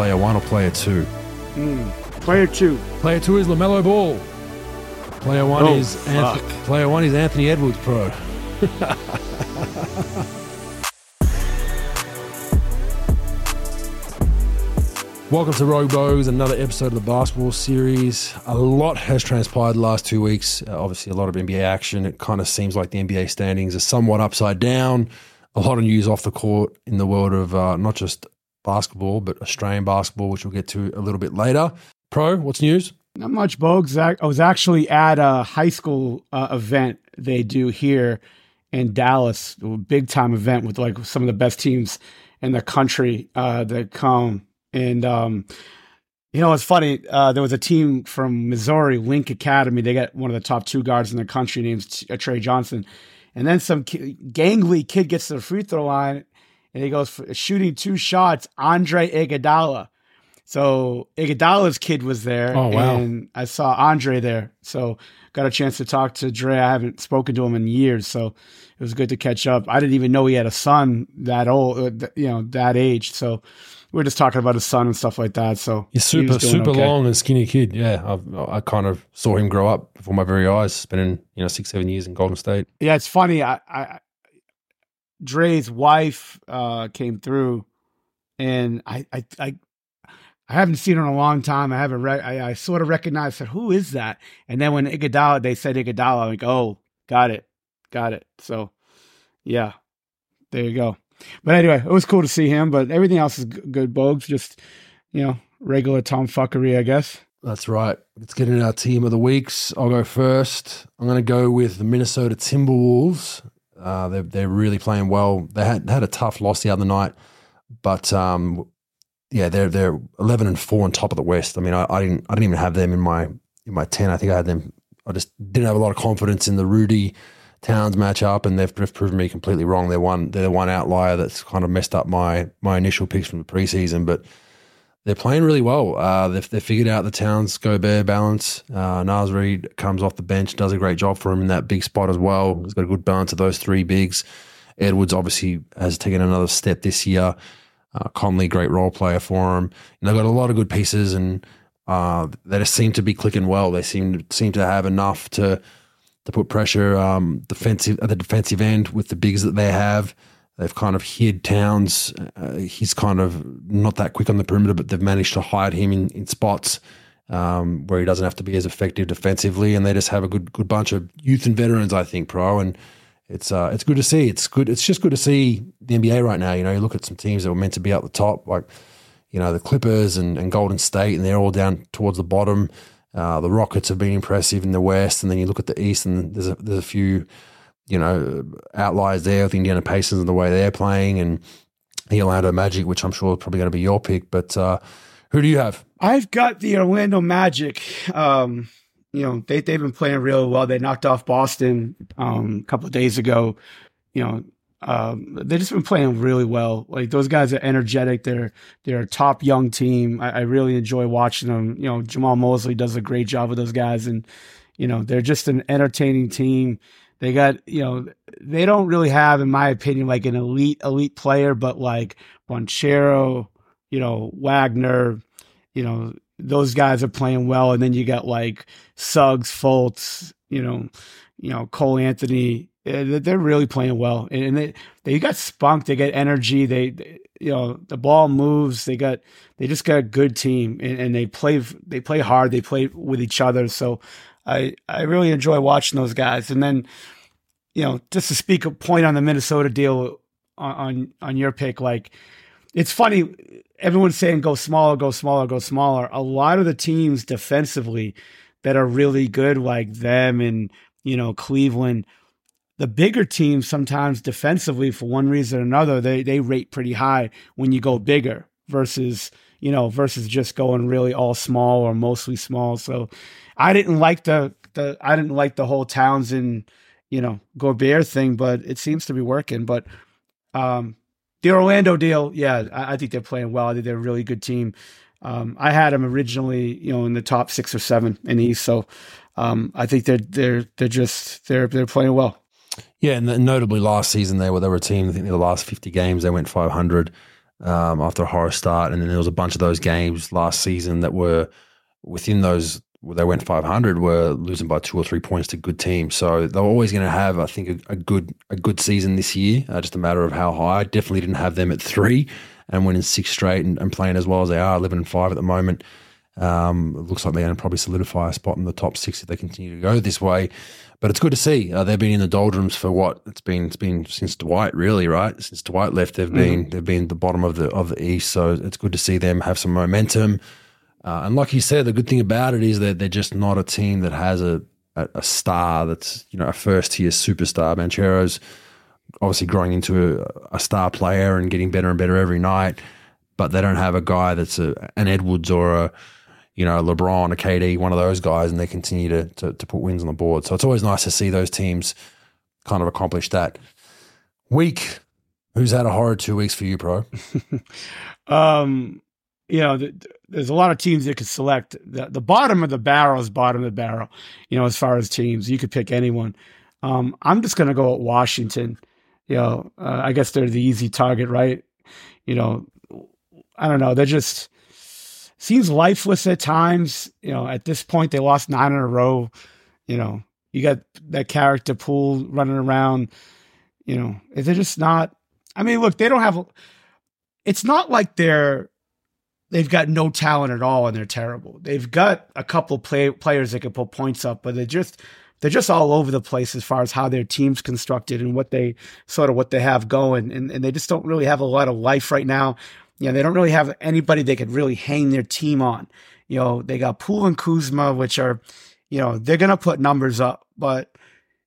player one or player two? Mm. Player two. Player two is LaMelo Ball. Player one Oh, is Anth- player one is Anthony Edwards, pro. Welcome to Rogue Bogues, another episode of the basketball series. A lot has transpired the last two weeks. Uh, obviously, a lot of NBA action. It kind of seems like the NBA standings are somewhat upside down. A lot of news off the court in the world of uh, not just basketball, but Australian basketball, which we'll get to a little bit later. Pro, what's news? Not much, Bogues. I was actually at a high school uh, event they do here in Dallas, a big time event with like some of the best teams in the country uh, that come. And um, you know, it's funny. Uh, there was a team from Missouri, Link Academy. They got one of the top two guards in the country, named uh, Trey Johnson. And then some ki- gangly kid gets to the free throw line, and he goes for shooting two shots. Andre Iguodala. So Iguodala's kid was there, Oh, wow. and I saw Andre there. So got a chance to talk to Dre. I haven't spoken to him in years, so it was good to catch up. I didn't even know he had a son that old, uh, you know, that age. So we are just talking about his son and stuff like that. So He's he super, doing super okay. long and skinny kid. Yeah, I've, I kind of saw him grow up before my very eyes. Spending you know six, seven years in Golden State. Yeah, it's funny. I, I Dre's wife uh, came through, and I, I, I, I haven't seen her in a long time. I haven't. Re- I, I sort of recognized. Said, "Who is that?" And then when Iguodala, they said Iguodala. I'm like, "Oh, got it, got it." So, yeah, there you go. But anyway, it was cool to see him. But everything else is g- good. Bogues, just you know, regular Tom fuckery, I guess. That's right. Let's get into our team of the weeks. I'll go first. I'm going to go with the Minnesota Timberwolves. Uh, they're they're really playing well. They had had a tough loss the other night, but um, yeah, they're they're 11 and four on top of the West. I mean, I, I didn't I didn't even have them in my in my 10. I think I had them. I just didn't have a lot of confidence in the Rudy Towns matchup, and they've, they've proven me completely wrong. They're one they're the one outlier that's kind of messed up my my initial picks from the preseason, but they're playing really well. Uh, they've, they've figured out the Towns Gobert balance. Uh, Naz Reid comes off the bench, does a great job for him in that big spot as well. He's got a good balance of those three bigs. Edwards obviously has taken another step this year. Uh, Conley, great role player for him. And they've got a lot of good pieces, and uh, they just seem to be clicking well. They seem seem to have enough to to put pressure um, defensive at the defensive end with the bigs that they have. They've kind of hid Towns. Uh, he's kind of not that quick on the perimeter, but they've managed to hide him in, in spots um, where he doesn't have to be as effective defensively. And they just have a good good bunch of youth and veterans, I think, pro. And it's uh, it's good to see. It's good. It's just good to see the NBA right now. You know, you look at some teams that were meant to be at the top, like you know the Clippers and, and Golden State, and they're all down towards the bottom. Uh, the Rockets have been impressive in the West, and then you look at the East, and there's a, there's a few you know, outliers there with Indiana Pacers and the way they're playing and the Orlando Magic, which I'm sure is probably going to be your pick. But uh, who do you have? I've got the Orlando Magic. Um, you know, they they've been playing really well. They knocked off Boston um, a couple of days ago. You know, um, they've just been playing really well. Like those guys are energetic. They're they're a top young team. I, I really enjoy watching them. You know, Jamahl Mosley does a great job with those guys, and you know they're just an entertaining team. They got you know they don't really have, in my opinion, like an elite elite player, but like Banchero, you know Wagner, you know those guys are playing well, and then you got like Suggs, Fultz, you know, you know Cole Anthony. eh, They're really playing well, and they they got spunk. They got energy. They, they you know the ball moves. They got they just got a good team, and, and they play they play hard. They play with each other. So I I really enjoy watching those guys. And then you know just to speak a point on the Minnesota deal on on, on your pick, like it's funny. Everyone's saying go smaller, go smaller, go smaller. A lot of the teams defensively that are really good, like them and you know Cleveland, the bigger teams sometimes defensively for one reason or another they they rate pretty high when you go bigger versus you know versus just going really all small or mostly small. So I didn't like the the I didn't like the whole Townsend you know Gobert thing, but it seems to be working. But um, the Orlando deal, yeah, I, I think they're playing well. I think they're a really good team. Um, I had them originally, you know, in the top six or seven in the East. So um, I think they're they're they're just they're they're playing well. Yeah, and notably last season they were they were a team. I think the last fifty games they went five hundred. um, after a horror start, and then there was a bunch of those games last season that were within those. They went 500, were losing by two or three points to good teams. So they're always going to have, I think, a, a, good a good season this year. Uh, just a matter of how high. I definitely didn't have them at three and winning six straight and, and playing as well as they are, 11 and five at the moment. Um, it looks like they're going to probably solidify a spot in the top six if they continue to go this way. But it's good to see. Uh, they've been in the doldrums for what it's been. It's been since Dwight, really, right? Since Dwight left, they've mm. been they've been the bottom of the of the East. So it's good to see them have some momentum. Uh, and like you said, the good thing about it is that they're just not a team that has a a, a star that's you know a first tier superstar. Banchero's obviously growing into a, a, star player and getting better and better every night, but they don't have a guy that's a, an Edwards or a you know, a LeBron, a KD, one of those guys, and they continue to, to, to put wins on the board. So it's always nice to see those teams kind of accomplish that. Week, who's had a horror two weeks for you, pro? um, you know, there's a lot of teams that could select. The, the bottom of the barrel is bottom of the barrel. You know, as far as teams, you could pick anyone. Um, I'm just going to go at Washington. You know, uh, I guess they're the easy target, right? You know, I don't know. They're just seems lifeless at times. You know, at this point, they lost nine in a row. You know, you got that character Poole running around. You know, it just not? I mean, look, they don't have. It's not like they're they've got no talent at all and they're terrible. They've got a couple play, players that can put points up, but they're just they're just all over the place as far as how their team's constructed and what they sort of what they have going, and, and they just don't really have a lot of life right now you know, they don't really have anybody they could really hang their team on. You know, they got Poole and Kuzma, which are, you know, they're to put numbers up, but,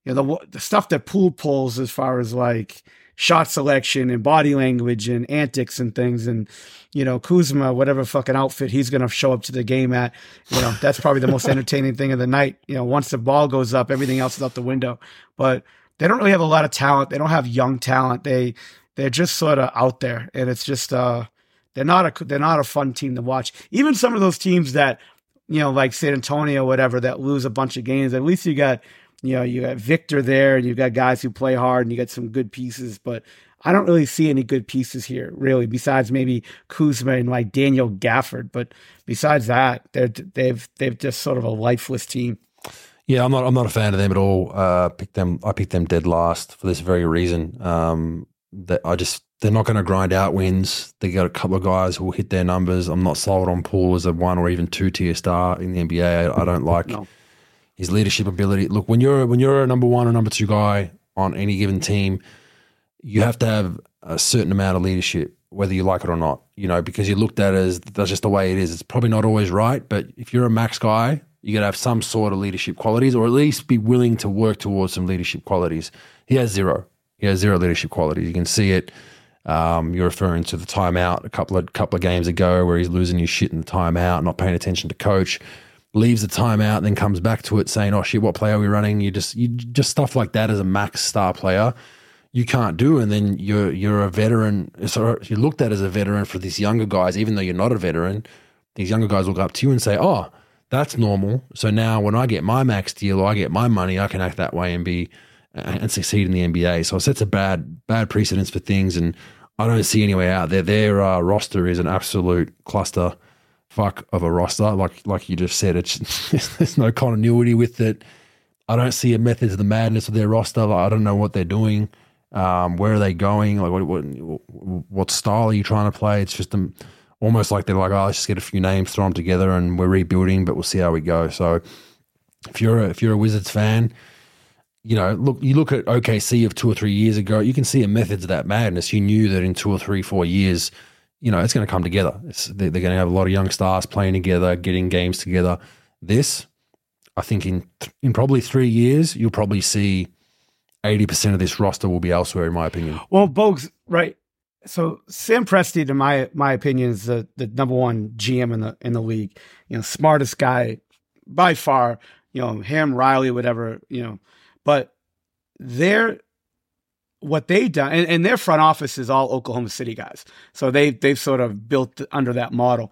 you know, the, the stuff that Poole pulls as far as like shot selection and body language and antics and things. And, you know, Kuzma, whatever fucking outfit he's going to show up to the game at, you know, that's probably the most entertaining thing of the night. You know, once the ball goes up, everything else is out the window. But they don't really have a lot of talent. They don't have young talent. They, they're just sort of out there. And it's just, uh, they're not a they're not a fun team to watch. Even some of those teams that you know, like San Antonio, whatever, that lose a bunch of games. At least you got you know you got Victor there, and you got guys who play hard, and you got some good pieces. But I don't really see any good pieces here, really, besides maybe Kuzma and like Daniel Gafford. But besides that, they're they've they've just sort of a lifeless team. Yeah, I'm not. I'm not a fan of them at all. Uh, picked them. I picked them dead last for this very reason. Um, that I just they're not going to grind out wins. They got a couple of guys who will hit their numbers. I'm not sold on Poole as a one or even two tier star in the NBA. I, I don't like no. his leadership ability. Look, when you're when you're a number one or number two guy on any given team, you have to have a certain amount of leadership, whether you like it or not. You know, because you're looked at as that's just the way it is. It's probably not always right, but if you're a max guy, you got to have some sort of leadership qualities, or at least be willing to work towards some leadership qualities. He has zero. He has zero leadership qualities. You can see it um, you're referring to the timeout a couple of couple of games ago where he's losing his shit in the timeout, not paying attention to coach, leaves the timeout, then comes back to it saying, "Oh shit, what play are we running?" You just you just stuff like that as a max star player, you can't do, and then you're you're a veteran. So you're looked at as a veteran for these younger guys, even though you're not a veteran. These younger guys look up to you and say, "Oh, that's normal." So now when I get my max deal or I get my money, I can act that way and be and succeed in the NBA. So it sets a bad bad precedence for things, and I don't see any way out. there. their uh, roster is an absolute cluster fuck of a roster. Like like you just said, it's there's no continuity with it. I don't see a method to the madness of their roster. Like, I don't know what they're doing. Um, where are they going? Like what, what what style are you trying to play? It's just um, almost like they're like, oh, let's just get a few names, throw them together, and we're rebuilding, but we'll see how we go. So if you're a, if you're a Wizards fan you know, look, you look at OKC of two or three years ago, you can see a methods of that madness. You knew that in two or three, four years, you know, it's going to come together. They're, they're, going to have a lot of young stars playing together, getting games together. This, I think, in in probably three years, you'll probably see eighty percent of this roster will be elsewhere, in my opinion. Well, Bogues, right? So Sam Presti, in my my opinion, is the, the number one GM in the in the league. You know, smartest guy by far. You know, him, Riley, whatever. You know but they're what they done and, and, their front office is all Oklahoma City guys. So they they've sort of built under that model.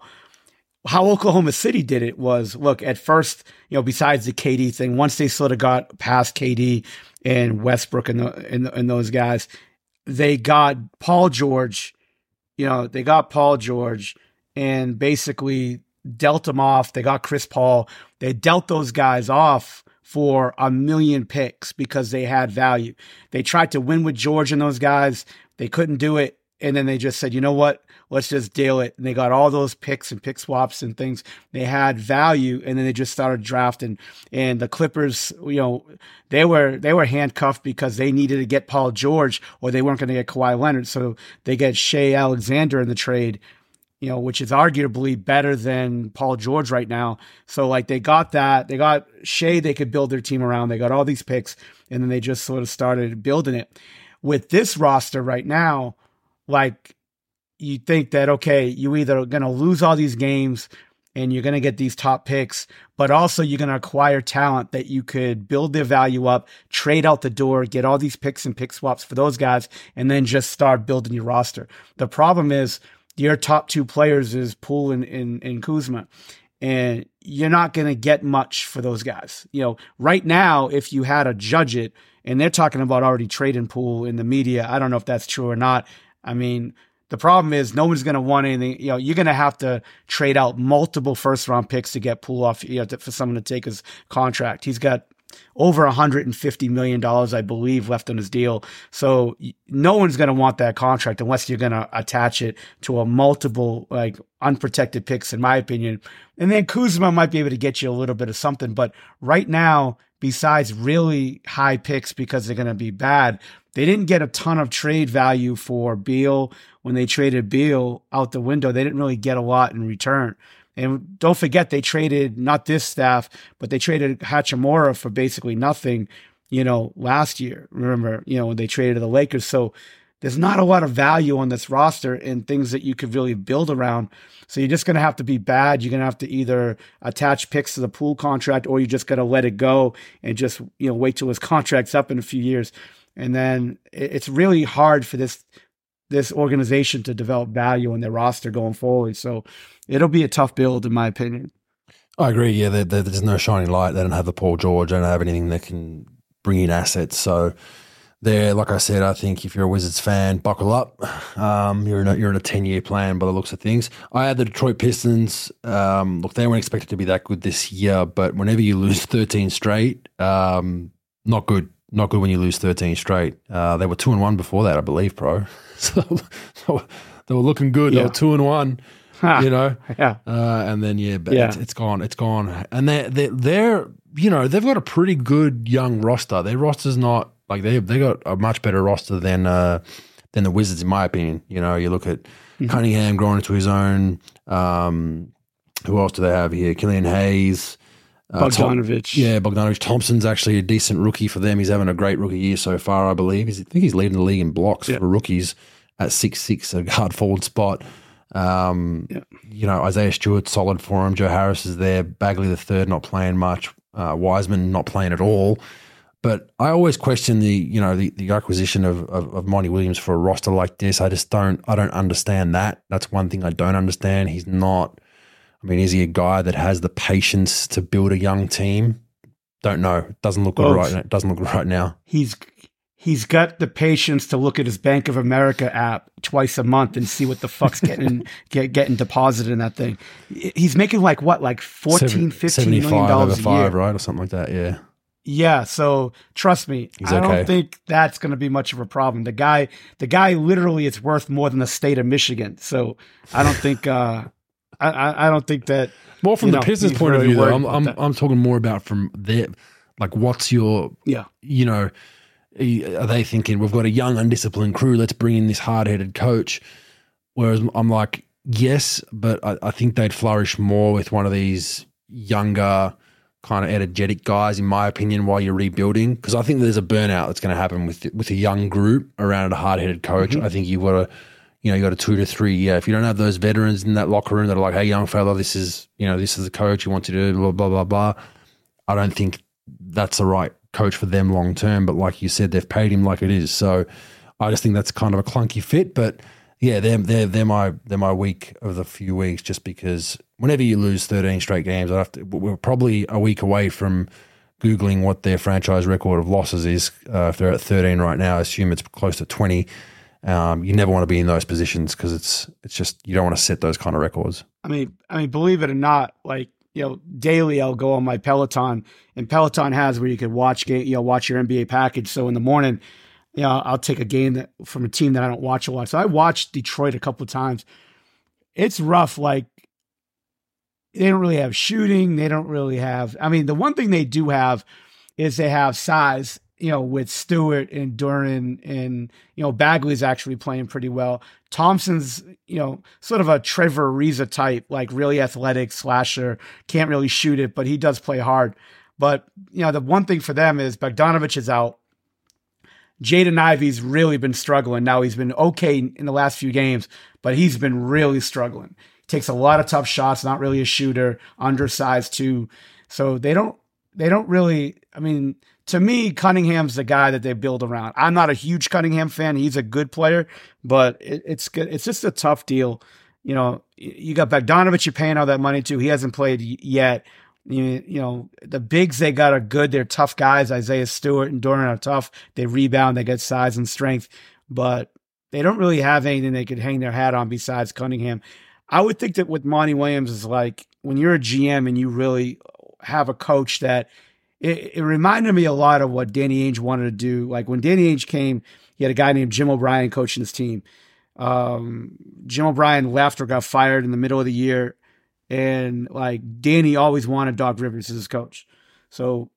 How Oklahoma City did it was look at first, you know, besides the KD thing, once they sort of got past KD and Westbrook and the, and, and those guys, they got Paul George you know, they got Paul George and basically dealt them off. They got Chris Paul. They dealt those guys off for a million picks because they had value. They tried to win with George and those guys. They couldn't do it. And then they just said, you know what? Let's just deal it. And they got all those picks and pick swaps and things. They had value. And then they just started drafting. And the Clippers, you know, they were, they were handcuffed because they needed to get Paul George or they weren't going to get Kawhi Leonard. So they get Shai Alexander in the trade you know, which is arguably better than Paul George right now. So like they got that, they got Shai, they could build their team around. They got all these picks and then they just sort of started building it. With this roster right now, like you think that okay, you either going to lose all these games and you're going to get these top picks, but also you're going to acquire talent that you could build their value up, trade out the door, get all these picks and pick swaps for those guys, and then just start building your roster. The problem is your top two players is Poole and, and, and Kuzma. And you're not going to get much for those guys. You know, right now, if you had to judge it, and they're talking about already trading Poole in the media, I don't know if that's true or not. I mean, the problem is no one's going to want anything. You know, you're going to have to trade out multiple first round picks to get Poole off, you know, to, for someone to take his contract. He's got over 150 million dollars, I believe, left on his deal. So no one's going to want that contract unless you're going to attach it to a multiple like unprotected picks, in my opinion. And then Kuzma might be able to get you a little bit of something, but right now, besides really high picks because they're going to be bad, they didn't get a ton of trade value for Beal when they traded Beal out the window. They didn't really get a lot in return. And don't forget, they traded not this staff, but they traded Hachimura for basically nothing, you know, last year. Remember, you know, when they traded the Lakers. So there's not a lot of value on this roster and things that you could really build around. So you're just going to have to be bad. You're going to have to either attach picks to the Poole contract or you're just got to let it go and just, you know, wait till his contract's up in a few years. And then it's really hard for this this organization to develop value in their roster going forward. So it'll be a tough build, in my opinion. I agree. Yeah, they're, they're, there's no shining light. They don't have the Paul George. They don't have anything that can bring in assets. So there, like I said, I think if you're a Wizards fan, buckle up. Um, you're in a, you're in a ten year plan by the looks of things. I had the Detroit Pistons. Um, look, they weren't expected to be that good this year, but whenever you lose 13 straight, um, not good. Not good when you lose 13 straight. Uh, they were two and one before that, I believe, pro. So they were looking good. Yeah. They were two and one. you know, yeah, uh, and then yeah, but yeah. It's, it's gone, it's gone, and they they they're you know they've got a pretty good young roster. Their roster's not like they they got a much better roster than uh than the Wizards in my opinion. You know, you look at mm-hmm. Cunningham growing into his own. Um, who else do they have here? Killian Hayes. Uh, Bogdanovich. Tom, yeah, Bogdanovich. Thompson's actually a decent rookie for them. He's having a great rookie year so far, I believe. He's, I think he's leading the league in blocks yeah. for rookies at six six, a guard forward spot. Um, yeah. You know, Isaiah Stewart solid for him. Joe Harris is there. Bagley the third not playing much. Uh, Wiseman not playing at all. But I always question the you know the, the acquisition of, of, of Monty Williams for a roster like this. I just don't I don't understand that. That's one thing I don't understand. He's not. I mean, is he a guy that has the patience to build a young team? Don't know. Doesn't look good right. Doesn't look right now. He's he's got the patience to look at his Bank of America app twice a month and see what the fuck's getting get, getting deposited in that thing. He's making like what, like 14, 15 million dollars a five, year, right, or something like that. Yeah. Yeah, so trust me, he's I okay. don't think that's going to be much of a problem. The guy, the guy, literally, is worth more than the state of Michigan. So I don't think, uh, I, I don't think that. More from the know, Pistons' point really of view, though, I'm, I'm, I'm talking more about from their, like, what's your, yeah, you know, are they thinking we've got a young, undisciplined crew? Let's bring in this hard-headed coach. Whereas I'm like, yes, but I, I think they'd flourish more with one of these younger, kind of energetic guys, in my opinion, while you're rebuilding. Because I think there's a burnout that's going to happen with with a young group around a hard-headed coach. Mm-hmm. I think you've got to you know, you got a two to three year. If you don't have those veterans in that locker room that are like, hey, young fella, this is, you know, this is the coach you want to do, blah, blah, blah, blah. I don't think that's the right coach for them long term. But like you said, they've paid him like it is. So I just think that's kind of a clunky fit. But yeah, they're they're they're my they're my week of the few weeks just because whenever you lose thirteen straight games, I have to. We're probably a week away from googling what their franchise record of losses is. Uh, if they're at thirteen right now, I assume it's close to twenty. Um, you never want to be in those positions because it's it's just you don't want to set those kind of records. I mean, I mean, believe it or not, like you know, daily I'll go on my Peloton, and Peloton has where you can watch game, you know, watch your NBA package. So in the morning, you know, I'll take a game that from a team that I don't watch a lot. So I watched Detroit a couple of times. It's rough. Like they don't really have shooting. They don't really have. I mean, the one thing they do have is they have size. You know, with Stewart and Duren and you know Bagley's actually playing pretty well. Thompson's you know sort of a Trevor Ariza type, like really athletic slasher. Can't really shoot it, but he does play hard. But you know the one thing for them is Bogdanovich is out. Jaden Ivey's really been struggling. Now he's been okay in the last few games, but he's been really struggling. Takes a lot of tough shots, not really a shooter, undersized too. So they don't they don't really I mean, to me, Cunningham's the guy that they build around. I'm not a huge Cunningham fan. He's a good player, but it, it's good. It's just a tough deal. You know, you got Bogdanovich you're paying all that money to. He hasn't played yet. You, you know, the bigs they got are good. They're tough guys. Isaiah Stewart and Duren are tough. They rebound, they get size and strength, but they don't really have anything they could hang their hat on besides Cunningham. I would think that with Monty Williams is like when you're a GM and you really have a coach that it, it, reminded me a lot of what Danny Ainge wanted to do. Like when Danny Ainge came, he had a guy named Jim O'Brien coaching his team. Um, Jim O'Brien left or got fired in the middle of the year and like Danny always wanted Doc Rivers as his coach. So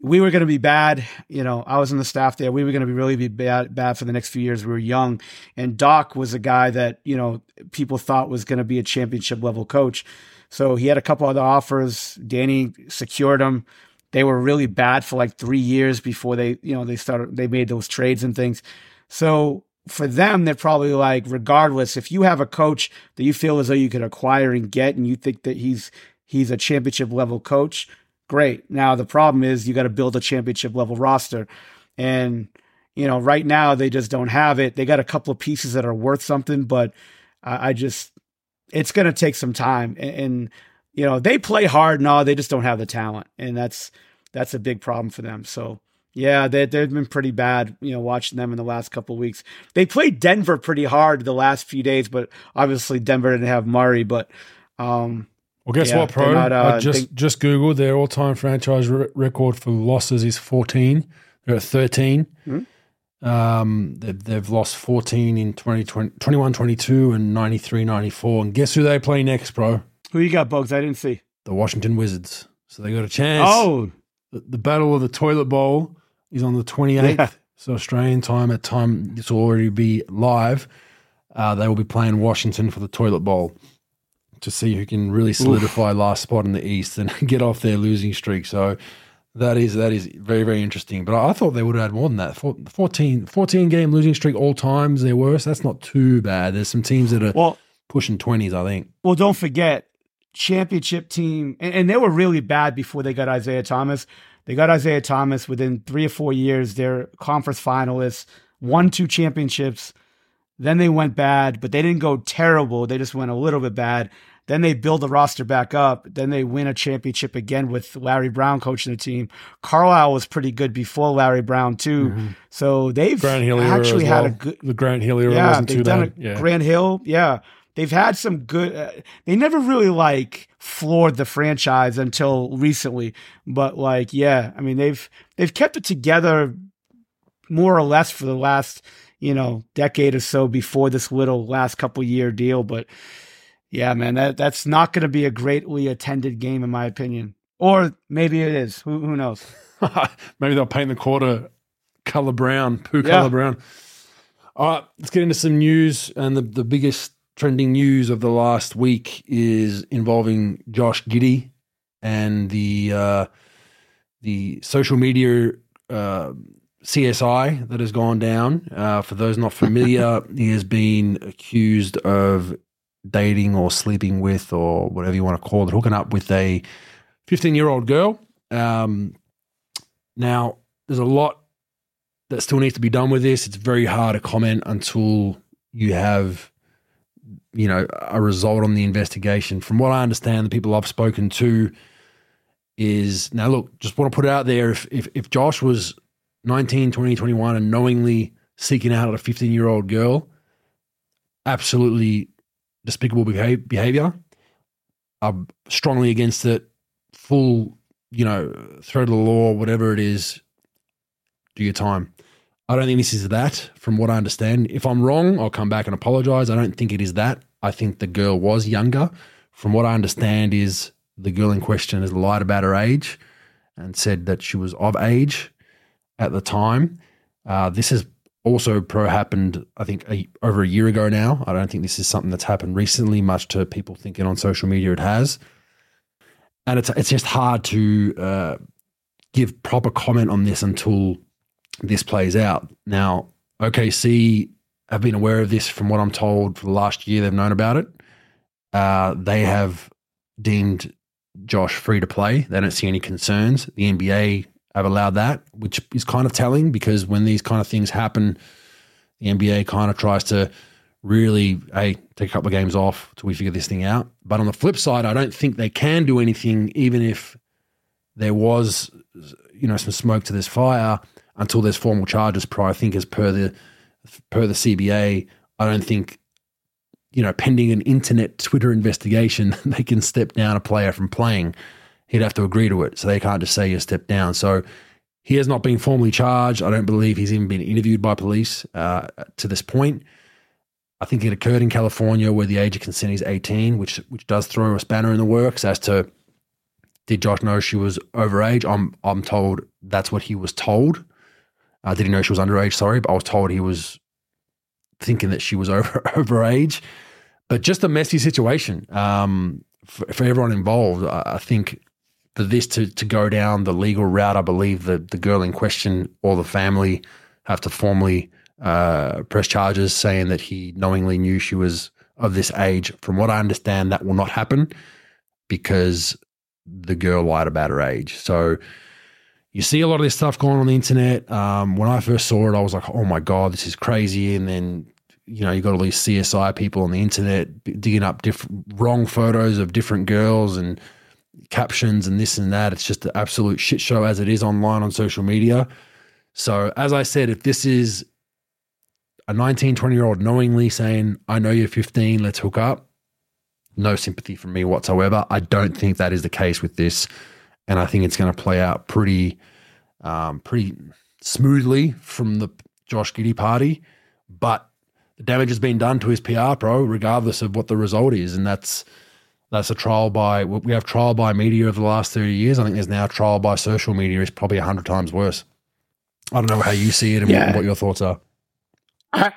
we were going to be bad. You know, I was in the staff there. We were going to be really be bad, bad for the next few years. We were young, and Doc was a guy that you know people thought was going to be a championship level coach. So he had a couple other offers. Danny secured them. They were really bad for like three years before they, you know, they started. They made those trades and things. So for them, they're probably like, regardless, if you have a coach that you feel as though you could acquire and get, and you think that he's he's a championship level coach, great. Now the problem is you got to build a championship level roster, and you know right now they just don't have it. They got a couple of pieces that are worth something, but I, I just it's going to take some time, and, and you know they play hard and all, they just don't have the talent, and that's that's a big problem for them. So yeah, they, they've been pretty bad, you know, watching them in the last couple weeks. They played Denver pretty hard the last few days, but obviously Denver didn't have Murray. But, um, well, guess yeah, what, Pro? Not, uh, I just, they, just Googled their all time franchise re- record for losses is 14. They're at 13. Mm-hmm. Um, they've, they've lost 14 in 2020, 21 22 and 93 94. And guess who they play next, Pro? Who you got, Bogues? I didn't see. The Washington Wizards. So they got a chance. Oh, the, the Battle of the Toilet Bowl is on the 28th. Yeah. So Australian time at time this will already be live. Uh, they will be playing Washington for the Toilet Bowl to see who can really solidify Oof. last spot in the East and get off their losing streak. So that is that is very very interesting. But I, thought they would have had more than that. 14, 14 game losing streak all times their worst. That's not too bad. There's some teams that are well, pushing twenties. I think. Well, don't forget championship team, and, and they were really bad before they got Isiah Thomas. They got Isiah Thomas within three or four years. They're conference finalists, won two championships. Then they went bad, but they didn't go terrible. They just went a little bit bad. Then they build the roster back up. Then they win a championship again with Larry Brown coaching the team. Carlisle was pretty good before Larry Brown too. Mm-hmm. So they've actually had well. a good the Grant Hill era yeah, wasn't too bad. A, yeah. Grant Hill, yeah they've had some good. Uh, they never really like floored the franchise until recently, but like yeah, I mean they've they've kept it together more or less for the last you know decade or so before this little last couple year deal, but. Yeah, man, that that's not going to be a greatly attended game, in my opinion. Or maybe it is. Who, who knows? maybe they'll paint the quarter color brown, poo yeah. color brown. All right, let's get into some news. And the, the biggest trending news of the last week is involving Josh Giddey and the uh, the social media uh, CSI that has gone down. Uh, for those not familiar, he has been accused of dating or sleeping with, or whatever you want to call it, hooking up with a 15 year old girl. Um, now, there's a lot that still needs to be done with this. It's very hard to comment until you have you know, a result on the investigation. From what I understand, the people I've spoken to is now look, just want to put it out there if if, if Josh was 19, 20, 21 and knowingly seeking out a 15 year old girl. Absolutely despicable behavior. I'm strongly against it. Full, you know, threat of the law, whatever it is, do your time. I don't think this is that, from what I understand. If I'm wrong, I'll come back and apologize. I don't think it is that. I think the girl was younger. From what I understand, is the girl in question has lied about her age and said that she was of age at the time. Uh, this has also pro happened, I think, a, over a year ago now. I don't think this is something that's happened recently, much to people thinking on social media it has. And it's it's just hard to uh, give proper comment on this until this plays out. Now, OKC have been aware of this from what I'm told for the last year. They've known about it. Uh, they have deemed Josh free to play. They don't see any concerns. The NBA have allowed that, which is kind of telling because when these kind of things happen, the NBA kind of tries to really, hey, take a couple of games off till we figure this thing out. But on the flip side, I don't think they can do anything, even if there was, you know, some smoke to this fire until there's formal charges. prior, I think as per the per the CBA, I don't think you know pending an internet Twitter investigation they can step down a player from playing. He'd have to agree to it, so they can't just say you step down. So he has not been formally charged. I don't believe he's even been interviewed by police uh, to this point. I think it occurred in California where the age of consent is 18, which which does throw a spanner in the works as to did Josh know she was overage? I'm I'm told that's what he was told. Uh, did he know she was underage? Sorry, but I was told he was thinking that she was over overage. But just a messy situation um, for, for, everyone involved. I, I, think for this to, to go down the legal route, I believe that the girl in question or the family have to formally uh, press charges saying that he knowingly knew she was of this age. From what I understand, that will not happen because the girl lied about her age. So you see a lot of this stuff going on the internet. Um, when I first saw it, I was like, oh my God, this is crazy. And then, you know, you got all these CSI people on the internet digging up different wrong photos of different girls and captions and this and that. It's just an absolute shit show as it is online on social media. So, as I said, if this is a 19, 20 year old knowingly saying, I know you're 15, let's hook up, no sympathy from me whatsoever. I don't think that is the case with this and I think it's going to play out pretty, um, pretty smoothly from the Josh Giddey party. But the damage has been done to his PR pro, regardless of what the result is, and that's that's a trial by we have trial by media over the last thirty years. I think there's now trial by social media is probably hundred times worse. I don't know how you see it and yeah. what, your thoughts are. I,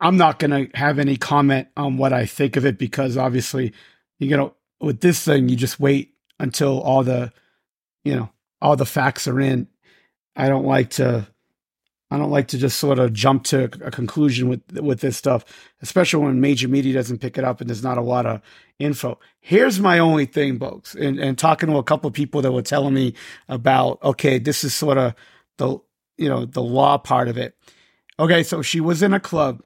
I'm not going to have any comment on what I think of it because obviously, you know, with this thing, you just wait until all the you know all the facts are in. I don't like to I don't like to just sort of jump to a conclusion with with this stuff, especially when major media doesn't pick it up and there's not a lot of info. Here's my only thing, folks, and, and talking to a couple of people that were telling me about, okay, this is sort of the you know the law part of it. Okay, so she was in a club,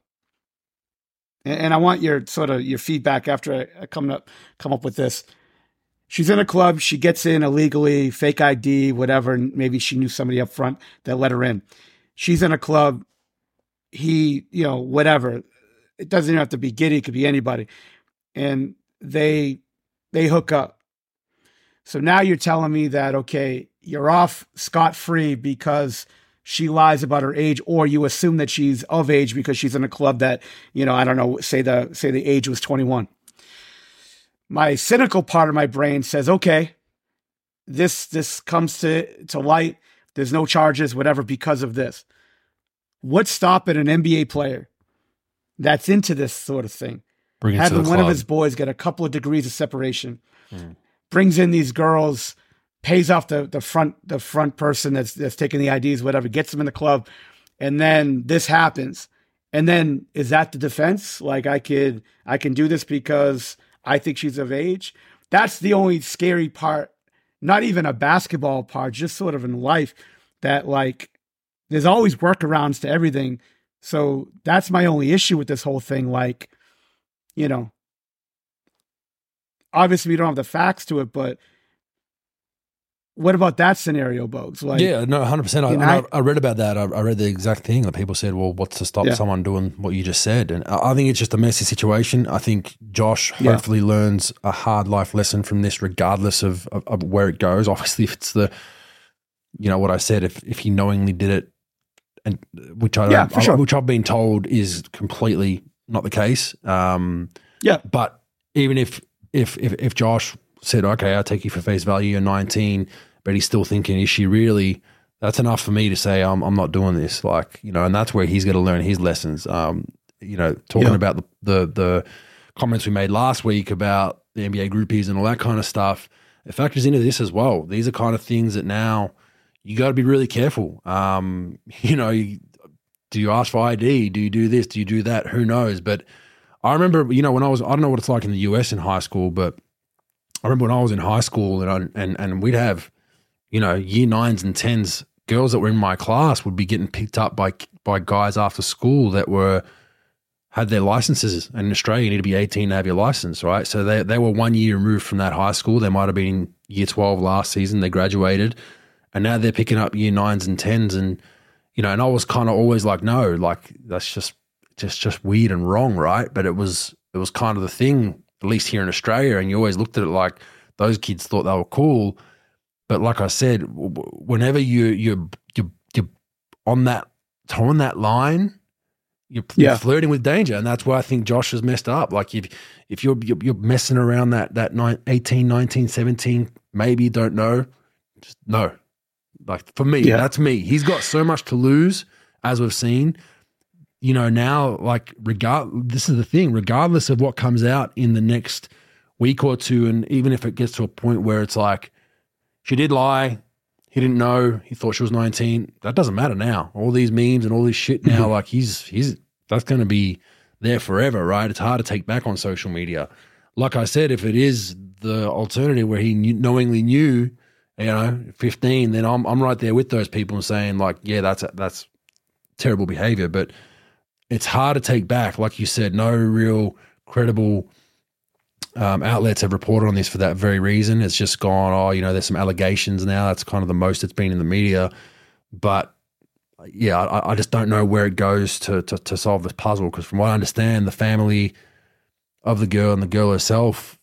and, and I want your sort of your feedback after I come up come up with this she's in a club. She gets in illegally, fake ID, whatever. And maybe she knew somebody up front that let her in. She's in a club. He, you know, whatever. It doesn't even have to be Giddey. It could be anybody. And they, they hook up. So now you're telling me that, okay, you're off scot free because she lies about her age, or you assume that she's of age because she's in a club that, you know, I don't know, say the, say the age was 21 my cynical part of my brain says, okay, this this comes to to light. There's no charges, whatever, because of this. What's stopping an NBA player that's into this sort of thing? Bring having one club. of his boys get a couple of degrees of separation, mm. brings in these girls, pays off the the front the front person that's that's taking the IDs, whatever, gets them in the club, and then this happens. And then is that the defense? Like I could I can do this because I think she's of age. That's the only scary part, not even a basketball part, just sort of in life that like there's always workarounds to everything. So that's my only issue with this whole thing. Like, you know, obviously we don't have the facts to it, but what about that scenario, Bogues? Like, yeah, no, hundred percent. I, I, I, read about that. I, I, read the exact thing that people said. Well, what's to stop yeah. someone doing what you just said? And I think it's just a messy situation. I think Josh yeah. hopefully learns a hard life lesson from this, regardless of, of, of, where it goes. Obviously, if it's the, you know, what I said, if if he knowingly did it, and which I yeah, sure. which I've been told is completely not the case. Um, yeah, but even if if if, if Josh said, okay, I'll take you for face value. You're 19, but he's still thinking, is she really? That's enough for me to say I'm I'm not doing this. Like you know, and that's where he's going to learn his lessons. Um, you know, talking yeah. about the, the the comments we made last week about the NBA groupies and all that kind of stuff. It factors into this as well. These are kind of things that now you got to be really careful. Um, you know, you, do you ask for ID? Do you do this? Do you do that? Who knows? But I remember, you know, when I was, I don't know what it's like in the US in high school, but I remember when I was in high school and I, and and we'd have, you know, year nines and tens girls that were in my class would be getting picked up by by guys after school that were had their licenses. And in Australia, you need to be 18 to have your license, right? So they, they were one year removed from that high school. They might have been in year 12 last season. They graduated. And now they're picking up year nines and tens. And, you know, and I was kind of always like, no, like that's just, just, just weird and wrong, right? But it was, it was kind of the thing at least here in Australia, and you always looked at it like those kids thought they were cool. But like I said, whenever you you you you're on that on that line, you're, yeah. you're, flirting with danger, and that's why I think Josh has messed up. Like if if you're you're, you're messing around that that 18, 19, 17, maybe you don't know, just no. Like for me, yeah. that's me. He's got so much to lose, as we've seen you know, now like regard this is the thing, regardless of what comes out in the next week or two, and even if it gets to a point where it's like she did lie, he didn't know, he thought she was 19, that doesn't matter now. All these memes and all this shit now, mm-hmm. like he's he's that's gonna be there forever, right? It's hard to take back on social media. Like I said, if it is the alternative where he knew, knowingly knew, you know, 15, then I'm I'm right there with those people and saying like, yeah, that's that's terrible behavior, but it's hard to take back. Like you said, no real credible um, outlets have reported on this for that very reason. It's just gone, oh, you know, there's some allegations now. That's kind of the most it's been in the media. But yeah, I, I just don't know where it goes to, to, to solve this puzzle. Because from what I understand, the family of the girl and the girl herself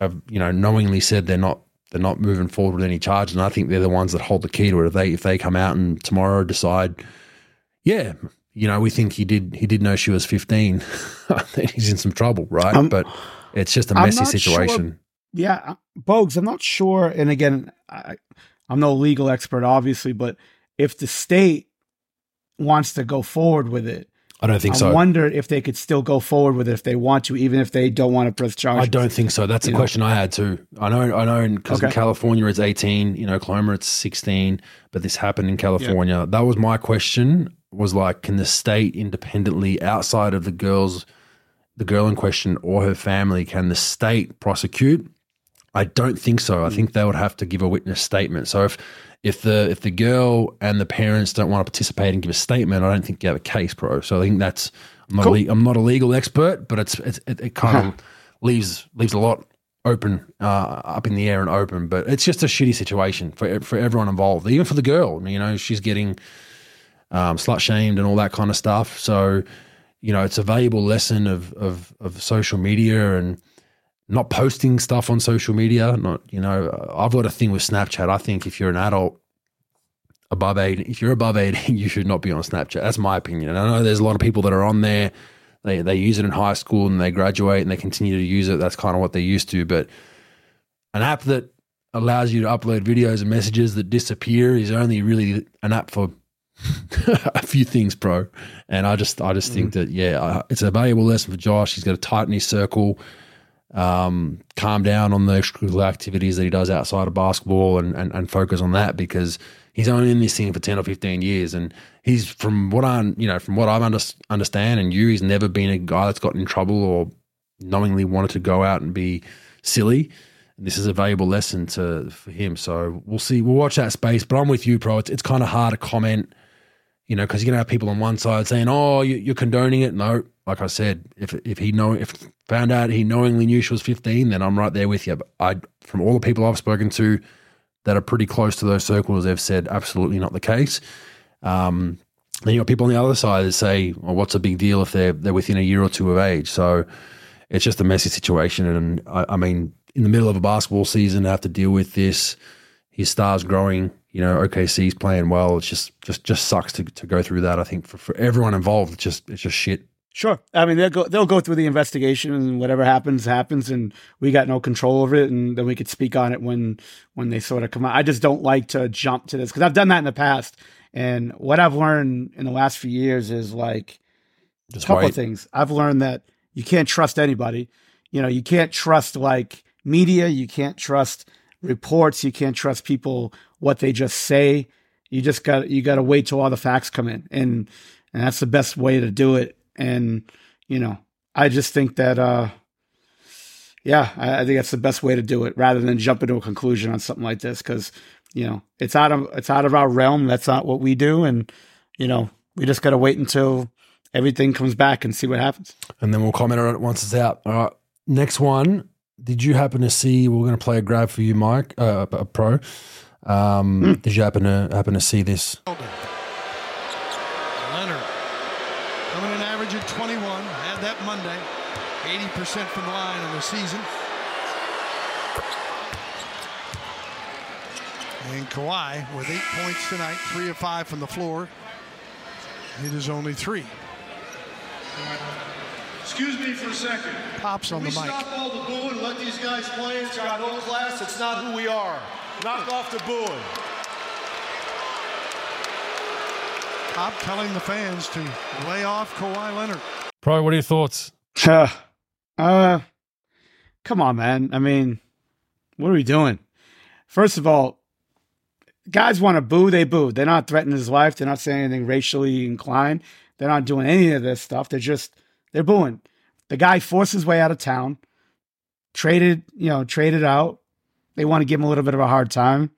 have, you know, knowingly said they're not they're not moving forward with any charges. And I think they're the ones that hold the key to it. If they if they come out and tomorrow decide, yeah, you know, we think he did he did know she was 15, then he's in some trouble, right? Um, but it's just a messy situation. Sure, yeah, uh, Bogues, I'm not sure. And again, I, I'm no legal expert, obviously, but if the state wants to go forward with it, I don't think I so. I wonder if they could still go forward with it if they want to, even if they don't want to press charges. I don't think so. That's a know? question I had too. I know, I know, because okay. in California it's 18, you know, Oklahoma it's 16, but this happened in California. Yeah. That was my question was like, can the state independently, outside of the girls, the girl in question or her family, can the state prosecute? I don't think so. I hmm. think they would have to give a witness statement. So if if the if the girl and the parents don't want to participate and give a statement, I don't think you have a case, bro. So I think that's I'm not, cool. a, I'm not a legal expert, but it's, it's it, it, kind of leaves leaves a lot open uh, up in the air and open. But it's just a shitty situation for for everyone involved, even for the girl. You know, she's getting um, slut shamed and all that kind of stuff. So, you know, it's a valuable lesson of, of, of social media and not posting stuff on social media. Not, you know, I've got a thing with Snapchat. I think if you're an adult above 18, if you're above 18, you should not be on Snapchat. That's my opinion. And I know there's a lot of people that are on there. They, they use it in high school and they graduate and they continue to use it. That's kind of what they're used to. But an app that allows you to upload videos and messages that disappear is only really an app for a few things, bro. And I just, I just mm. think that yeah, it's a valuable lesson for Josh. He's got to tighten his circle, um, calm down on the extracurricular activities that he does outside of basketball, and, and and focus on that because he's only in this thing for ten or fifteen years, and he's from what I, you know, from what I under, understand, and you, he's never been a guy that's gotten in trouble or knowingly wanted to go out and be silly this is a valuable lesson to for him. So we'll see. We'll watch that space. But I'm with you, bro. It's, it's kind of hard to comment you know, because you're gonna have people on one side saying, "Oh, you, are condoning it." No, like I said, if if he know if found out he knowingly knew she was 15, then I'm right there with you. But I, from all the people I've spoken to, that are pretty close to those circles, they've said absolutely not the case. Um, then you got people on the other side that say, "Well, what's a big deal if they're they're within a year or two of age?" So it's just a messy situation. And I, I mean, in the middle of a basketball season, to have to deal with this, his stars growing. You know, OKC's playing well. It's just just just sucks to, to go through that. I think for, for everyone involved, it's just it's just shit. Sure. I mean, they'll go, they'll go through the investigation and whatever happens, happens. And we got no control over it. And then we could speak on it when, when they sort of come out. I just don't like to jump to this because I've done that in the past. And what I've learned in the last few years is like just a couple wait. of things. I've learned that you can't trust anybody. You know, you can't trust like media. You can't trust reports. You can't trust people, what they just say. You just got, you got to wait till all the facts come in. And, and that's the best way to do it and, you know, I just think that, uh, yeah, I, I think that's the best way to do it rather than jump into a conclusion on something like this. Cause, you know, it's out of, it's out of our realm. That's not what we do. And, you know, we just got to wait until everything comes back and see what happens. And then we'll comment on it once it's out. All right. Next one. Did you happen to see? We're going to play a grab for you, Mike, uh, a pro. Um, mm. Did you happen to happen to see this? Leonard coming an average at 21. Had that Monday. 80% from the line in the season. And Kawhi with eight points tonight, three of five from the floor. It is only three. Excuse me for a second. Pops on Can the mic. Stop all the booing and let these guys play. It's got no class. It's not who we are. Knock off the booing. Pop telling the fans to lay off Kawhi Leonard. Pro, what are your thoughts? Uh, uh, come on, man. I mean, what are we doing? First of all, guys want to boo, they boo. They're not threatening his life. They're not saying anything racially inclined. They're not doing any of this stuff. They're just they're booing. The guy forced his way out of town, traded, you know, traded out. They want to give him a little bit of a hard time.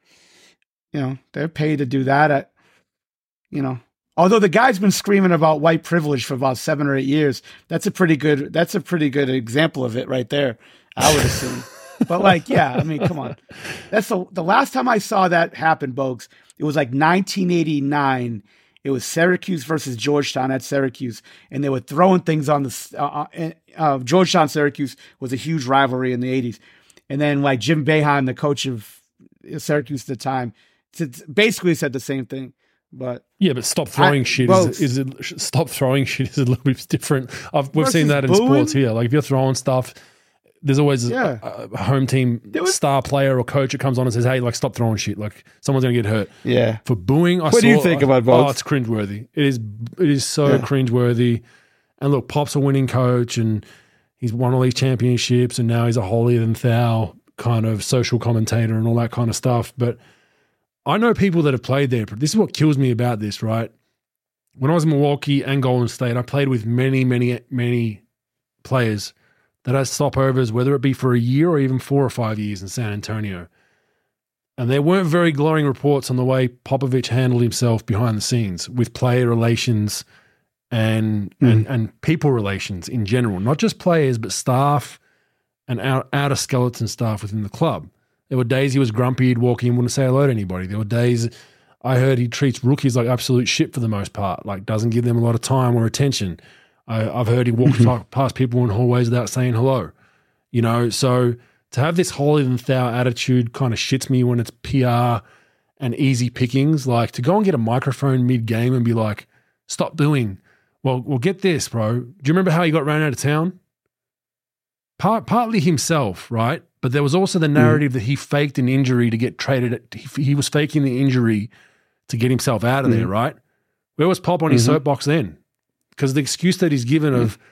You know, they're paid to do that at, you know, Although the guy's been screaming about white privilege for about seven or eight years, that's a pretty good that's a pretty good example of it right there. I would assume. but like, yeah, I mean, come on. That's the the last time I saw that happen, Bogues. It was like 1989. It was Syracuse versus Georgetown at Syracuse, and they were throwing things on the uh, uh, uh Georgetown Syracuse was a huge rivalry in the 80s, and then like Jim Boeheim, the coach of Syracuse at the time, basically said the same thing. But yeah, but stop throwing I, shit well, is, is stop throwing shit is a little bit different. I've, we've seen that in booing? sports here. Like if you're throwing stuff, there's always yeah. a, a, home team was, star player or coach that comes on and says, "Hey, like stop throwing shit. Like someone's gonna get hurt." Yeah. For booing, I what saw, do you think I, about both? Oh, it's cringeworthy. It is. It is so yeah. cringeworthy. And look, Pop's a winning coach, and he's won all these championships, and now he's a holier than thou kind of social commentator and all that kind of stuff. But I know people that have played there. This is what kills me about this, right? When I was in Milwaukee and Golden State, I played with many, many, many players that had stopovers, whether it be for a year or even four or five years in San Antonio. And there weren't very glowing reports on the way Popovich handled himself behind the scenes with player relations and mm. and, and people relations in general, not just players, but staff and out, outer skeleton staff within the club. There were days he was grumpy, he'd walk in, wouldn't say hello to anybody. There were days I heard he treats rookies like absolute shit for the most part, like doesn't give them a lot of time or attention. I, have heard he walks past people in hallways without saying hello. You know, so to have this holier than thou attitude kind of shits me when it's PR and easy pickings. Like to go and get a microphone mid game and be like, stop doing. Well, well, get this, bro. Do you remember how he got ran out of town? Part, partly himself, right? But there was also the hmm. narrative mm. that he faked an injury to get traded. He, he, was faking the injury to get himself out of mm. there, right? Where was Pop on his mm-hmm. soapbox then? Because the excuse that he's given of, hmm.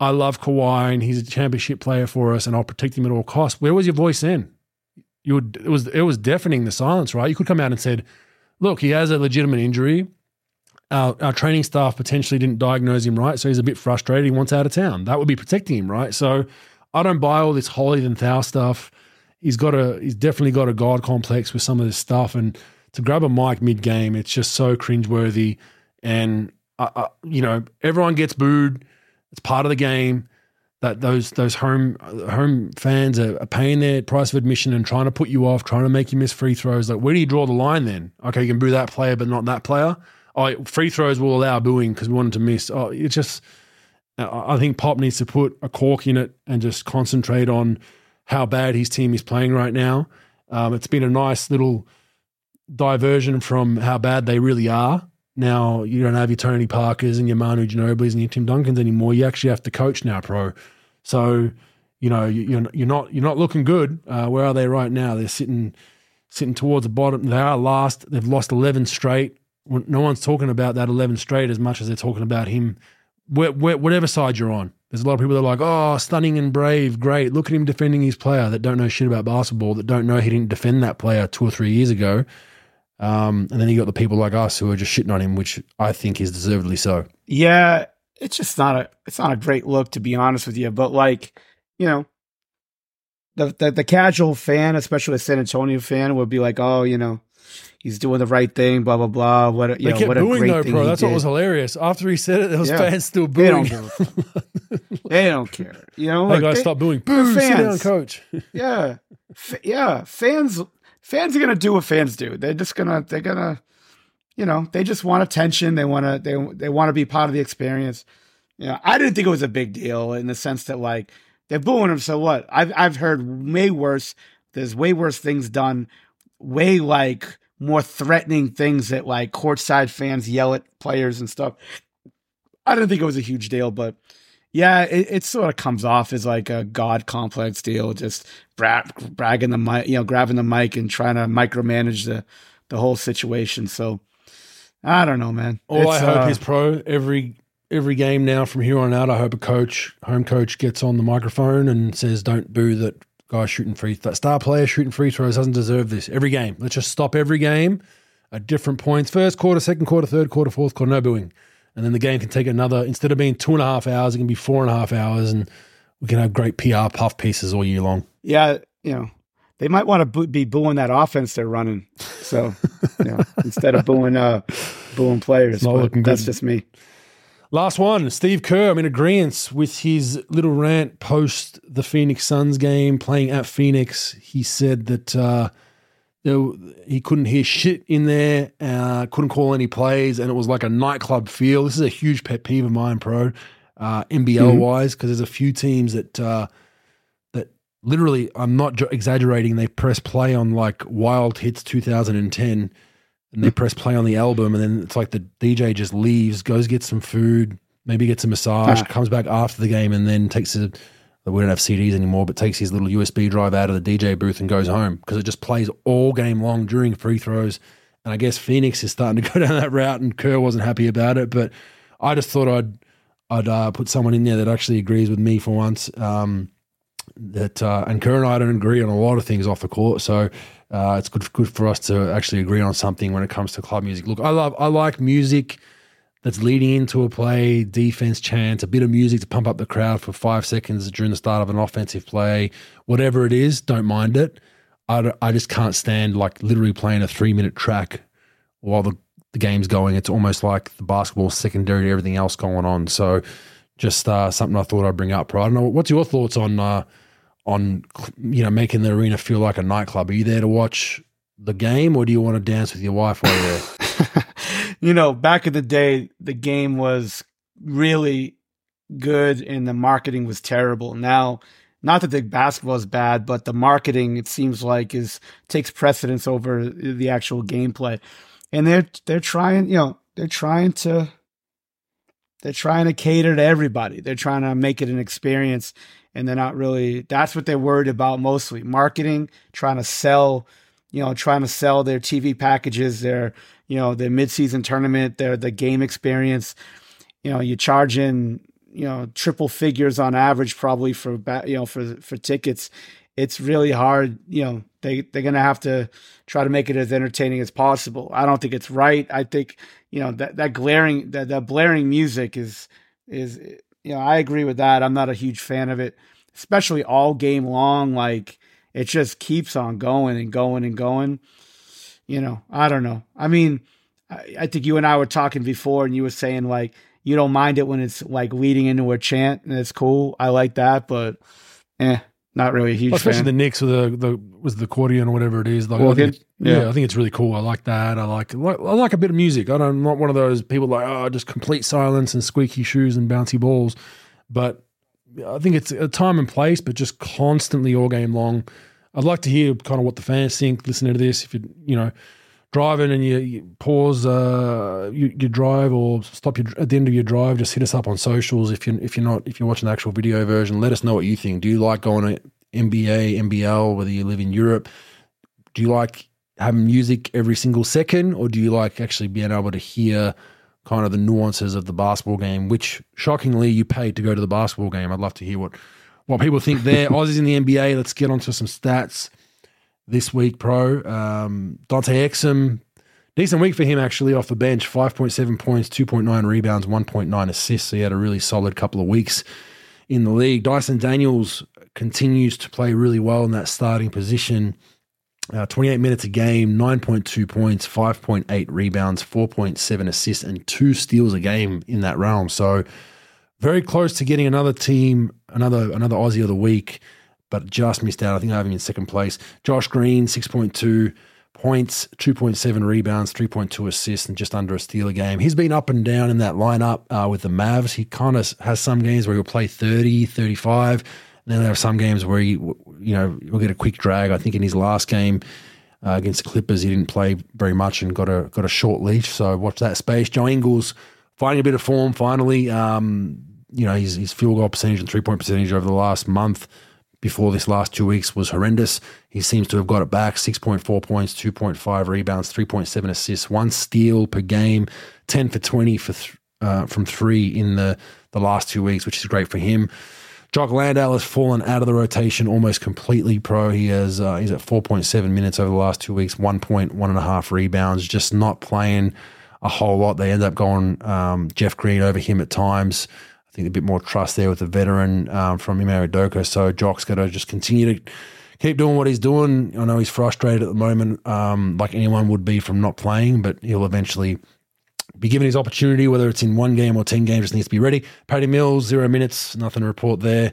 I love Kawhi and he's a championship player for us and I'll protect him at all costs. Where was your voice then? You would, it was it was deafening the silence, right? You could come out and said, "Look, he has a legitimate injury. Our, our training staff potentially didn't diagnose him right, so he's a bit frustrated. He wants out of town. That would be protecting him, right? So I don't buy all this holier than thou stuff. He's got a he's definitely got a god complex with some of this stuff, and to grab a mic mid game, it's just so cringeworthy. And uh, uh, you know, everyone gets booed. It's part of the game. that those those home home fans are paying their price of admission and trying to put you off, trying to make you miss free throws. Like, where do you draw the line then? Okay, you can boo that player, but not that player. Oh, free throws will allow booing because we wanted to miss. Oh, just. I think Pop needs to put a cork in it and just concentrate on how bad his team is playing right now. Um, it's been a nice little diversion from how bad they really are. Now you don't have your Tony Parkers and your Manu Ginobili's and your Tim Duncans anymore. You actually have to coach now, pro. So you know you're you're not you're not looking good. Uh, where are they right now? They're sitting sitting towards the bottom. They are last. They've lost eleven straight. No one's talking about that eleven straight as much as they're talking about him. Where, where, whatever side you're on, there's a lot of people that are like, "Oh, stunning and brave, great. Look at him defending his player." That don't know shit about basketball. That don't know he didn't defend that player two or three years ago. Um, and then you got the people like us who are just shitting on him, which I think is deservedly so. Yeah, it's just not a it's not a great look to be honest with you. But like, you know, the the, the casual fan, especially a San Antonio fan, would be like, oh, you know, he's doing the right thing, blah blah blah. What you they know, kept what a booing great though, thing bro. That's did. what was hilarious. After he said it, there was Yeah. fans still They don't booing. they don't care. You know, Hey Look, guys, they- stop booing. Boo! Sit down, fans. coach. yeah, F- yeah. Fans, fans are gonna do what fans do. They're just gonna, they're gonna, you know, they just want attention. They want to, they they want to be part of the experience. You know, I didn't think it was a big deal in the sense that like they're booing him. So what? I've I've heard way worse. There's way worse things done. Way like more threatening things that like courtside fans yell at players and stuff. I didn't think it was a huge deal, but yeah, it, it sort of comes off as like a god complex deal, just bra- bragging the mic, you know, grabbing the mic and trying to micromanage the the whole situation. So I don't know, man. All I hope uh, is pro every every game now from here on out. I hope a coach, home coach, gets on the microphone and says, "Don't boo that guy shooting free that star player shooting free throws doesn't deserve this." Every game, let's just stop every game at different points. First quarter, second quarter, third quarter, fourth quarter, no booing, and then the game can take another. Instead of being two and a half hours, it can be four and a half hours, and we can have great PR puff pieces all year long. yeah, you know, they might want to be booing that offense they're running. So you know, instead of booing uh booing players, not but looking that's just me. Last one, Steve Kerr. I'm in agreement with his little rant post the Phoenix Suns game playing at Phoenix. He said that uh, he couldn't hear shit in there, uh, couldn't call any plays, and it was like a nightclub feel. This is a huge pet peeve of mine, pro, uh, NBL wise, because there's a few teams that uh, that literally, I'm not jo- exaggerating. They press play on like Wild Hits 2010 and they press play on the album, and then it's like the DJ just leaves, goes get some food, maybe gets a massage, Huh. comes back after the game, and then takes a. We don't have CDs anymore, but takes his little USB drive out of the DJ booth and goes home because it just plays all game long during free throws. And I guess Phoenix is starting to go down that route, and Kerr wasn't happy about it. But I just thought I'd I'd uh, put someone in there that actually agrees with me for once. Um, that uh, and Kerr and I don't agree on a lot of things off the court, so uh, it's good good for us to actually agree on something when it comes to club music. Look, I love I like music that's leading into a play, defense chant, a bit of music to pump up the crowd for five seconds during the start of an offensive play, whatever it is, don't mind it. I, I just can't stand like literally playing a three minute track while the, the game's going. It's almost like the basketball secondary to everything else going on. So just uh, something I thought I'd bring up. Right? I don't know. What's your thoughts on uh, on you know making the arena feel like a nightclub? Are you there to watch the game, or do you want to dance with your wife while you're there? you know, back in the day, the game was really good and the marketing was terrible. Now, not that the basketball is bad, but the marketing it seems like is takes precedence over the actual gameplay. And they're they're trying, you know, they're trying to they're trying to cater to everybody. They're trying to make it an experience and they're not really that's what they're worried about mostly. Marketing, trying to sell, you know, trying to sell their TV packages, their you know, the midseason tournament, their the game experience. You know, you charge in, you know, triple figures on average probably for you know, for for tickets. It's really hard, you know, they they're going to have to try to make it as entertaining as possible. I don't think it's right. I think, you know, that that glaring that that blaring music is is you know, I agree with that. I'm not a huge fan of it, especially all game long like it just keeps on going and going and going you know, I don't know. I mean, I, I think you and I were talking before, and you were saying like, you don't mind it when it's like leading into a chant and it's cool. I like that, but eh, not really a huge Well, especially fan. the Knicks with the the was the accordion or whatever it is. Like, Organ? think, yeah. Yeah. I think it's really cool. I like that. I like, like I like a bit of music. I don't, I'm not one of those people like oh just complete silence and squeaky shoes and bouncy balls. But I think it's a time and place, but just constantly all game long. I'd like to hear kind of what the fans think. Listening to this, if you you know driving and you, you pause uh, you, your drive or stop your, at the end of your drive, just hit us up on socials. If you if you're not if you're watching the actual video version, let us know what you think. Do you like going to NBA, NBL, whether you live in Europe? Do you like having music every single second, or do you like actually being able to hear kind of the nuances of the basketball game? Which shockingly, you paid to go to the basketball game. I'd love to hear what what people think there. Aussies in the NBA. Let's get onto some stats this week, pro. Um, Dante Exum, decent week for him actually off the bench. Five point seven points, two point nine rebounds, one point nine assists. So he had a really solid couple of weeks in the league. Dyson Daniels continues to play really well in that starting position. Uh, 28 minutes a game, 9.2 points, 5.8 rebounds, 4.7 assists, and two steals a game in that realm. So very close to getting another team, another another Aussie of the week, but just missed out. I think I have him in second place. Josh Green, 6.2 points, 2.7 rebounds, 3.2 assists, and just under a steal a game. He's been up and down in that lineup uh, with the Mavs. He kind of has some games where he'll play 30, 35. Then there are some games where he, you know, he'll get a quick drag. I think in his last game uh, against the Clippers, he didn't play very much and got a got a short leash. So watch that space. Joe Ingles finding a bit of form finally. Um, you know, his, his field goal percentage and three point percentage over the last month before this last two weeks was horrendous. He seems to have got it back 6.4 points, 2.5 rebounds, 3.7 assists, one steal per game, 10 for 20 for th- uh, from three in the, the last two weeks, which is great for him. Jock Landale has fallen out of the rotation almost completely. Pro, he has uh, he's at 4.7 minutes over the last two weeks, one point one and a half rebounds, just not playing a whole lot. They end up going um, Jeff Green over him at times. I think a bit more trust there with the veteran um, from Ime Udoka. So Jock's got to just continue to keep doing what he's doing. I know he's frustrated at the moment, um, like anyone would be from not playing, but he'll eventually be given his opportunity, whether it's in one game or 10 games, just needs to be ready. Paddy Mills, zero minutes, nothing to report there.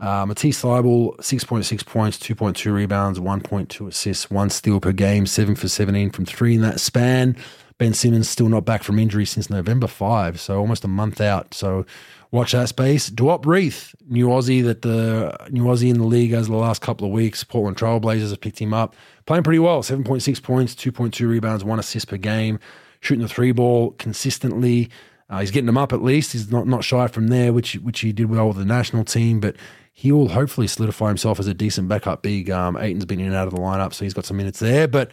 Uh, Matisse Thybulle, 6.6 points, 2.2 rebounds, 1.2 assists, one steal per game, 7 for 17 from three in that span. Ben Simmons still not back from injury since November 5, so almost a month out. So watch that space. Duop Reath, new Aussie that the new Aussie in the league as the last couple of weeks. Portland Trailblazers have picked him up. Playing pretty well, 7.6 points, 2.2 rebounds, one assist per game shooting the three ball consistently. Uh, he's getting them up at least. He's not not shy from there, which which he did well with the national team. But he will hopefully solidify himself as a decent backup big. Um, Ayton's been in and out of the lineup, so he's got some minutes there. But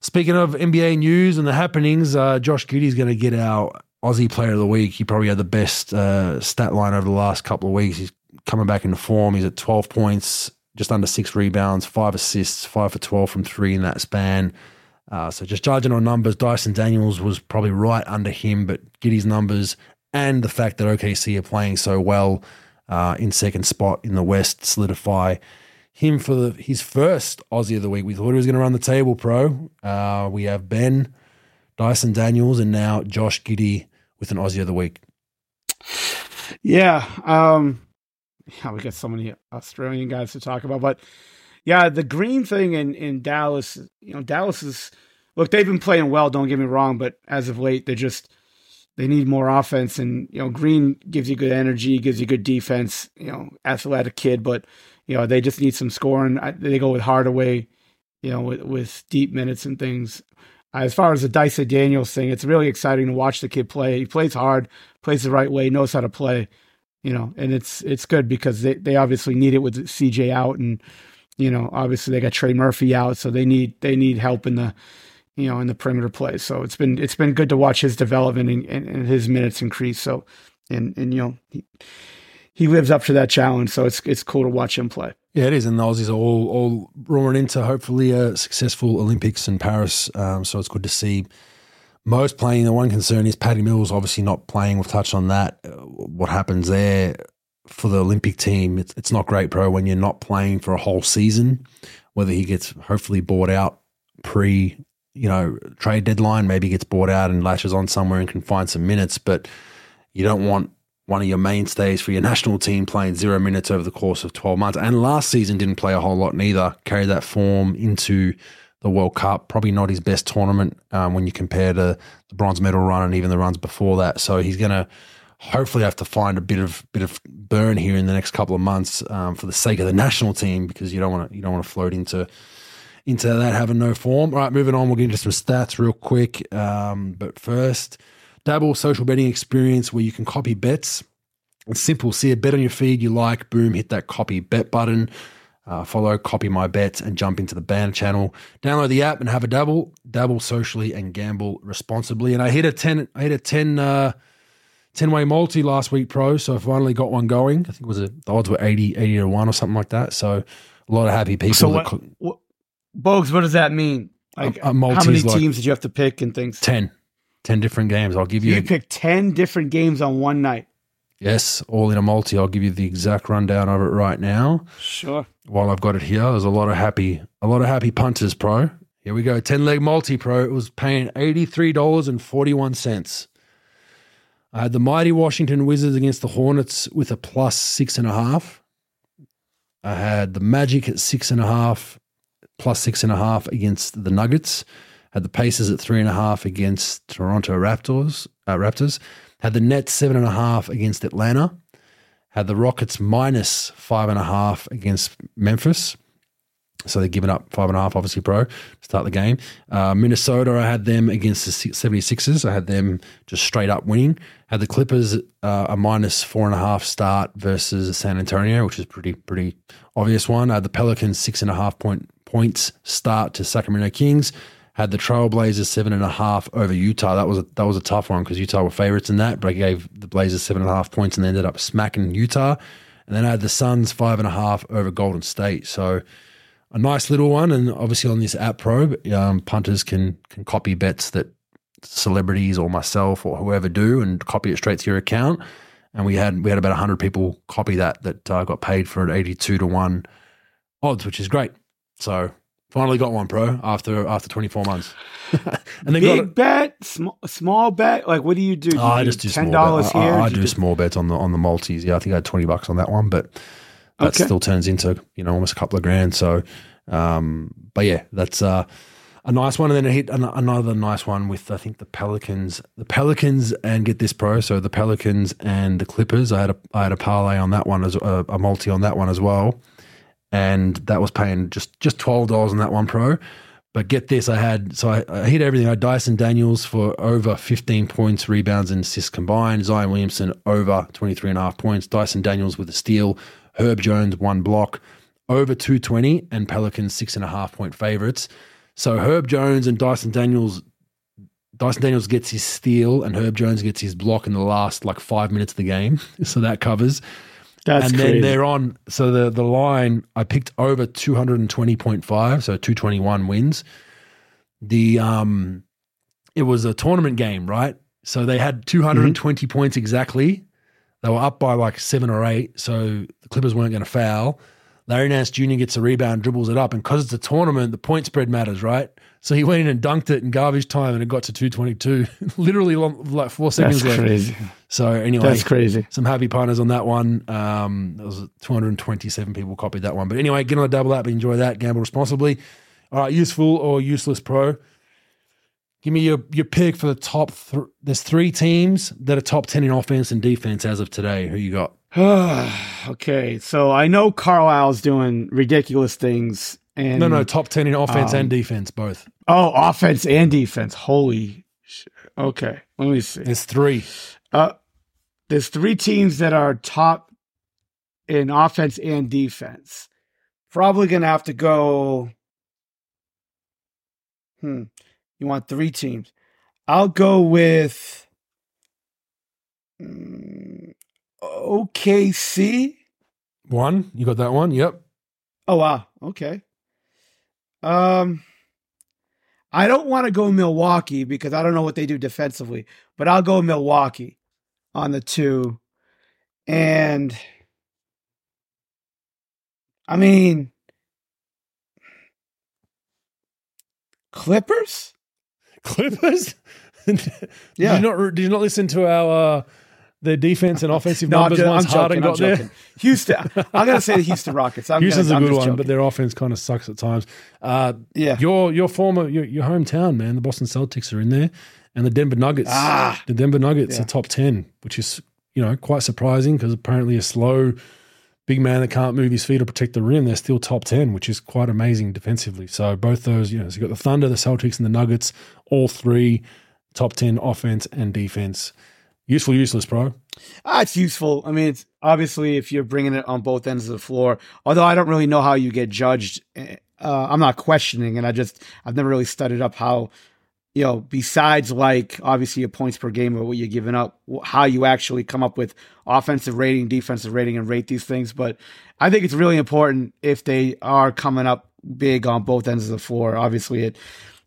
speaking of NBA news and the happenings, uh, Josh Giddey's going to get our Aussie Player of the Week. He probably had the best uh, stat line over the last couple of weeks. He's coming back into form. He's at 12 points, just under six rebounds, five assists, five for 12 from three in that span. Uh, so just judging on numbers, Dyson Daniels was probably right under him, but Giddey's numbers and the fact that OKC are playing so well uh, in second spot in the West solidify him for the, his first Aussie of the week. We thought he was going to run the table, pro. Uh, we have Ben, Dyson Daniels, and now Josh Giddey with an Aussie of the week. Yeah. Um, yeah, we got so many Australian guys to talk about, but yeah, the green thing in, in Dallas, you know, Dallas is look, they've been playing well, don't get me wrong, but as of late, they just they need more offense and you know, Green gives you good energy, gives you good defense, you know, athletic kid, but you know, they just need some scoring. I, they go with Hardaway, you know, with, with deep minutes and things. As far as the Dyson Daniels thing, it's really exciting to watch the kid play. He plays hard, plays the right way, knows how to play, you know, and it's it's good because they, they obviously need it with CJ out and you know, obviously they got Trey Murphy out, so they need they need help in the you know in the perimeter play. So it's been it's been good to watch his development and, and, and his minutes increase. So and and you know he, he lives up to that challenge. So it's it's cool to watch him play. Yeah, it is, and the Aussies are all all roaring into hopefully a successful Olympics in Paris. Um, so it's good to see most playing. The one concern is Paddy Mills obviously not playing. We've touched on that. Uh, what happens there for the Olympic team? It's, it's not great, bro, when you're not playing for a whole season. Whether he gets hopefully bought out pre, you know, trade deadline, maybe gets bought out and lashes on somewhere and can find some minutes, but you don't want one of your mainstays for your national team playing zero minutes over the course of 12 months. And last season didn't play a whole lot neither. Carried that form into the World Cup. Probably not his best tournament um, when you compare to the bronze medal run and even the runs before that. So he's going to hopefully I have to find a bit of bit of burn here in the next couple of months um, for the sake of the national team because you don't want to you don't want to float into into that having no form. All right, moving on. We'll get into some stats real quick. Um, but first, Dabble social betting experience where you can copy bets. It's simple. See a bet on your feed you like, boom, hit that copy bet button. Uh, follow, copy my bets, and jump into the banner channel. Download the app and have a dabble. Dabble socially and gamble responsibly. And I hit a ten. I hit a ten. Uh, 10 way multi last week pro. So I finally got one going. I think it was a, the odds were 80, 80 to 1 or something like that. So a lot of happy people. So what, what Bogues, what does that mean? Like A- a how many is like- teams did you have to pick and things? 10, 10 different games. I'll give you, You picked ten different games on one night. yes, all in a multi. I'll give you the exact rundown of it right now. Sure. While I've got it here, there's a lot of happy, a lot of happy punters pro. Here we go. 10 leg multi pro. It was paying $83.41. I had the mighty Washington Wizards against the Hornets with a plus six and a half. I had the Magic at six and a half, plus six and a half against the Nuggets. Had the Pacers at three and a half against Toronto Raptors. Uh, Raptors. Had the Nets seven and a half against Atlanta. Had the Rockets minus five and a half against Memphis. So they're giving up five and a half, obviously, pro, to start the game. Uh, Minnesota, I had them against the Si- 76ers. I had them just straight up winning. Had the Clippers uh, a minus four and a half start versus San Antonio, which is pretty pretty obvious one. I had the Pelicans six and a half point points start to Sacramento Kings. Had the Trailblazers seven and a half over Utah. That was a, that was a tough one because Utah were favorites in that, but I gave the Blazers seven and a half points and they ended up smacking Utah. And then I had the Suns five and a half over Golden State. So a nice little one, and obviously on this app pro, um, punters can can copy bets that celebrities or myself or whoever do, and copy it straight to your account. And we had we had about hundred people copy that that uh, got paid for an eighty two to one odds, which is great. So finally got one pro after after twenty four months, and then got Big bet, small, small bet. Like, what do you do? Do Oh, I you just do ten small dollars here. I, I Do do small bets on the on the multis. Yeah, I think I had twenty bucks on that one, but that Okay. still turns into you know almost a couple of grand. So, um, but yeah, that's uh, a nice one. And then I hit an, another nice one with I think the Pelicans, the Pelicans, and get this pro. So the Pelicans and the Clippers. I had a I had a parlay on that one as a, a multi on that one as well, and that was paying just just twelve dollars on that one pro. But get this, I had so I, I hit everything. I had Dyson Daniels for over 15 points, rebounds, and assists combined. Zion Williamson over 23 and a half points. Dyson Daniels with a steal. Herb Jones one block. Over 220 and Pelicans six and a half point favorites. So Herb Jones and Dyson Daniels Dyson Daniels gets his steal and Herb Jones gets his block in the last like five minutes of the game. So that covers That's and crazy. then they're on. So the the line I picked over two hundred and twenty point five, so two twenty one wins. The um, it was a tournament game, right? So they had two hundred and twenty points exactly. They were up by like seven or eight, so the Clippers weren't going to foul. Larry Nance Jr. gets a rebound, dribbles it up, and because it's a tournament, the point spread matters, right? So he went in and dunked it in garbage time, and it got to two twenty two, literally long, like four seconds That's left. crazy. So anyway, That's crazy. some happy punters on that one. Um, there was 227 people copied that one. But anyway, get on the Dabble app, enjoy that, gamble responsibly. All right, useful or useless pro. Give me your your pick for the top. Th- There's three teams that are top 10 in offense and defense as of today. Who you got? okay, so I know Carlisle's doing ridiculous things, and No, no, top 10 in offense Um, and defense, both. oh, offense and defense. Holy, sh- okay. Let me see. There's three. Uh, there's three teams that are top in offense and defense. Probably gonna have to go. Hmm. You want three teams? I'll go with mm, OKC. One. You got that one? Yep. Oh wow. Okay. Um I don't want to go Milwaukee because I don't know what they do defensively, but I'll go Milwaukee on the two. And I mean Clippers? Clippers? did, Yeah. you not, did you not listen to our uh, their defense and offensive no, numbers once Harden got there. Houston, I'm going to say the Houston Rockets. I'm Houston's gonna, a good one, joking. but their offense kind of sucks at times. Uh, yeah, your your former your, your hometown man, the Boston Celtics are in there, and the Denver Nuggets. Ah, the Denver Nuggets yeah. are top ten, which is you know quite surprising because apparently a slow big man that can't move his feet or protect the rim, they're still top 10, which is quite amazing defensively. So both those, you know, so you've got the Thunder, the Celtics, and the Nuggets, all three top 10 offense and defense. Useful, useless, bro. Ah, it's useful. I mean, it's obviously if you're bringing it on both ends of the floor, although I don't really know how you get judged. Eh, uh, I'm not questioning, and I just, I've never really studied up how you know, besides like obviously your points per game or what you're giving up, how you actually come up with offensive rating, defensive rating, and rate these things. But I think it's really important if they are coming up big on both ends of the floor. Obviously, it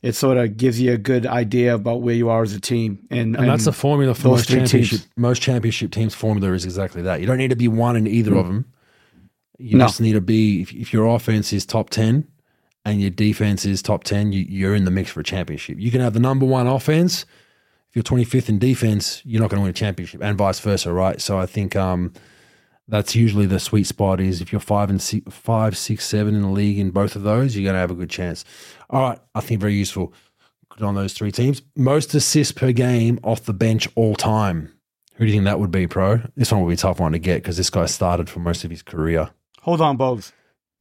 it sort of gives you a good idea about where you are as a team. And, and, that's the formula for most championship. Teams. Most championship teams' formula is exactly that. You don't need to be one in either mm. of them. You no. just need to be if, if your offense is top ten and your defense is top 10, you, are in the mix for a championship. You can have the number one offense. If you're 25th in defense, you're not going to win a championship, and vice versa, right? So I think um, that's usually the sweet spot is if you're five and six, five, six, seven in the league in both of those, you're going to have a good chance. All right, I think very useful. Good on those three teams. Most assists per game off the bench all time. Who do you think that would be, pro? This one will be a tough one to get because this guy started for most of his career. Hold on, Bogues.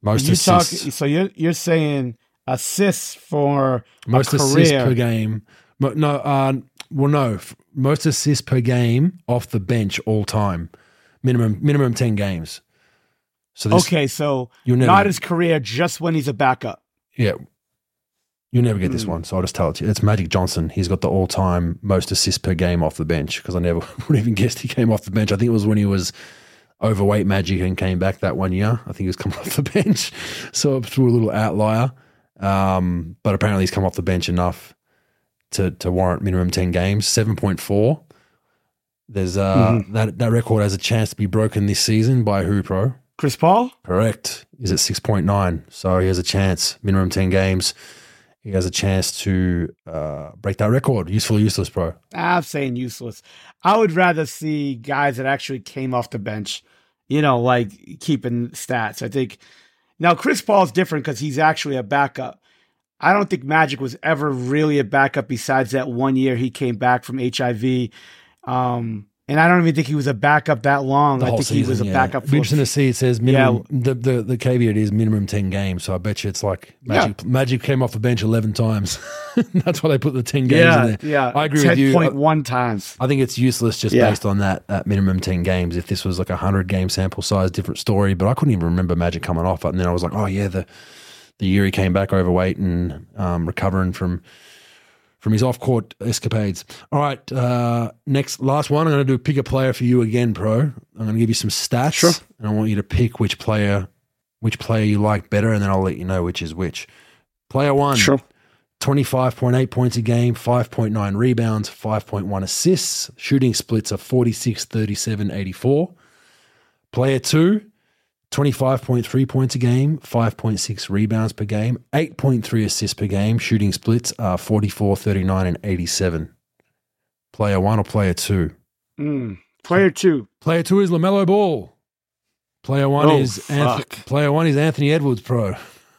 Most you assists. Talk, so you're you're saying assists for most assists per game. No, uh, well, no, most assists per game off the bench all time, minimum minimum ten games. So this, okay, so you never, not his career, just when he's a backup. Yeah, you never get this mm. one, so I'll just tell it to you. It's Magic Johnson. He's got the all time most assists per game off the bench because I never would even guessed he came off the bench. I think it was when he was overweight Magic and came back that one year. I think he was coming off the bench, so threw a little outlier. Um, but apparently he's come off the bench enough to to warrant minimum ten games. Seven point four. There's uh mm-hmm. that that record has a chance to be broken this season by who pro? Chris Paul. Correct. He's at six point nine, so he has a chance. Minimum ten games. He has a chance to uh, break that record. Useful, useless, pro. I'm saying useless. I would rather see guys that actually came off the bench you know, like keeping stats. I think now Chris Paul's different because he's actually a backup. I don't think Magic was ever really a backup besides that one year he came back from HIV. Um, and I don't even think he was a backup that long. I think season, he was a yeah. backup. For, interesting to see. It says minimum. Yeah. The, the the caveat is minimum ten games. So I bet you it's like Magic. Yeah. Magic came off the bench eleven times. That's why they put the ten games yeah, in there. Yeah, I agree 10. with you. Point one times. I think it's useless just based on that that minimum ten games. If this was like a hundred game sample size, different story. But I couldn't even remember Magic coming off. And then I was like, oh yeah, the the year he came back overweight and um, recovering from from his off court escapades. All right, uh, next, last one. I'm going to do pick a player for you again, pro. I'm going to give you some stats, sure. and I want you to pick which player, which player you like better, and then I'll let you know which is which. Player one, sure. 25.8 points a game, 5.9 rebounds, 5.1 assists, shooting splits of 46, 37, 84. Player two, 25.3 points a game, 5.6 rebounds per game, 8.3 assists per game. Shooting splits are 44, 39, and 87. Player one or player two? Mm, player two. Player two is LaMelo Ball. Player one oh, is player one is Anthony Edwards Pro.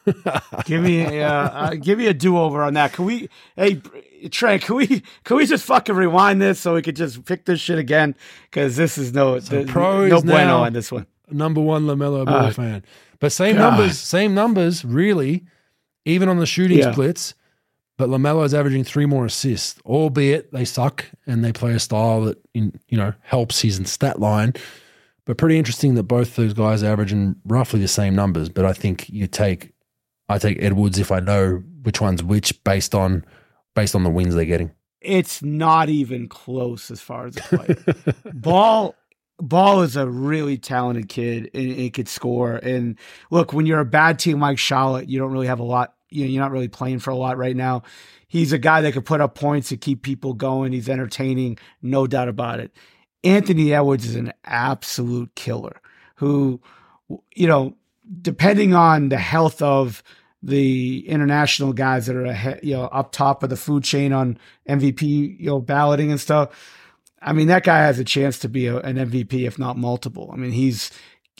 give me a, uh, uh, give me a do over on that. Can we? Hey Trey, can we can we just fucking rewind this so we could just pick this shit again? Because this is no so the, no bueno on this one number one LaMelo Ball uh, fan. But same God. numbers, same numbers, really, even on the shooting yeah. splits. But LaMelo is averaging three more assists, albeit they suck and they play a style that in, you know helps his stat line. But pretty interesting that both those guys are averaging roughly the same numbers. But I think you take, I take Edwards if I know which one's which based on based on the wins they're getting. It's not even close as far as the play. Ball Ball is a really talented kid and he could score. And look, when you're a bad team like Charlotte, you don't really have a lot. You know, you're not really playing for a lot right now. He's a guy that could put up points to keep people going. He's entertaining, no doubt about it. Anthony Edwards is an absolute killer who, you know, depending on the health of the international guys that are ahead, you know, up top of the food chain on MVP, you know, balloting and stuff I mean, that guy has a chance to be a, an MVP, if not multiple. I mean, he's,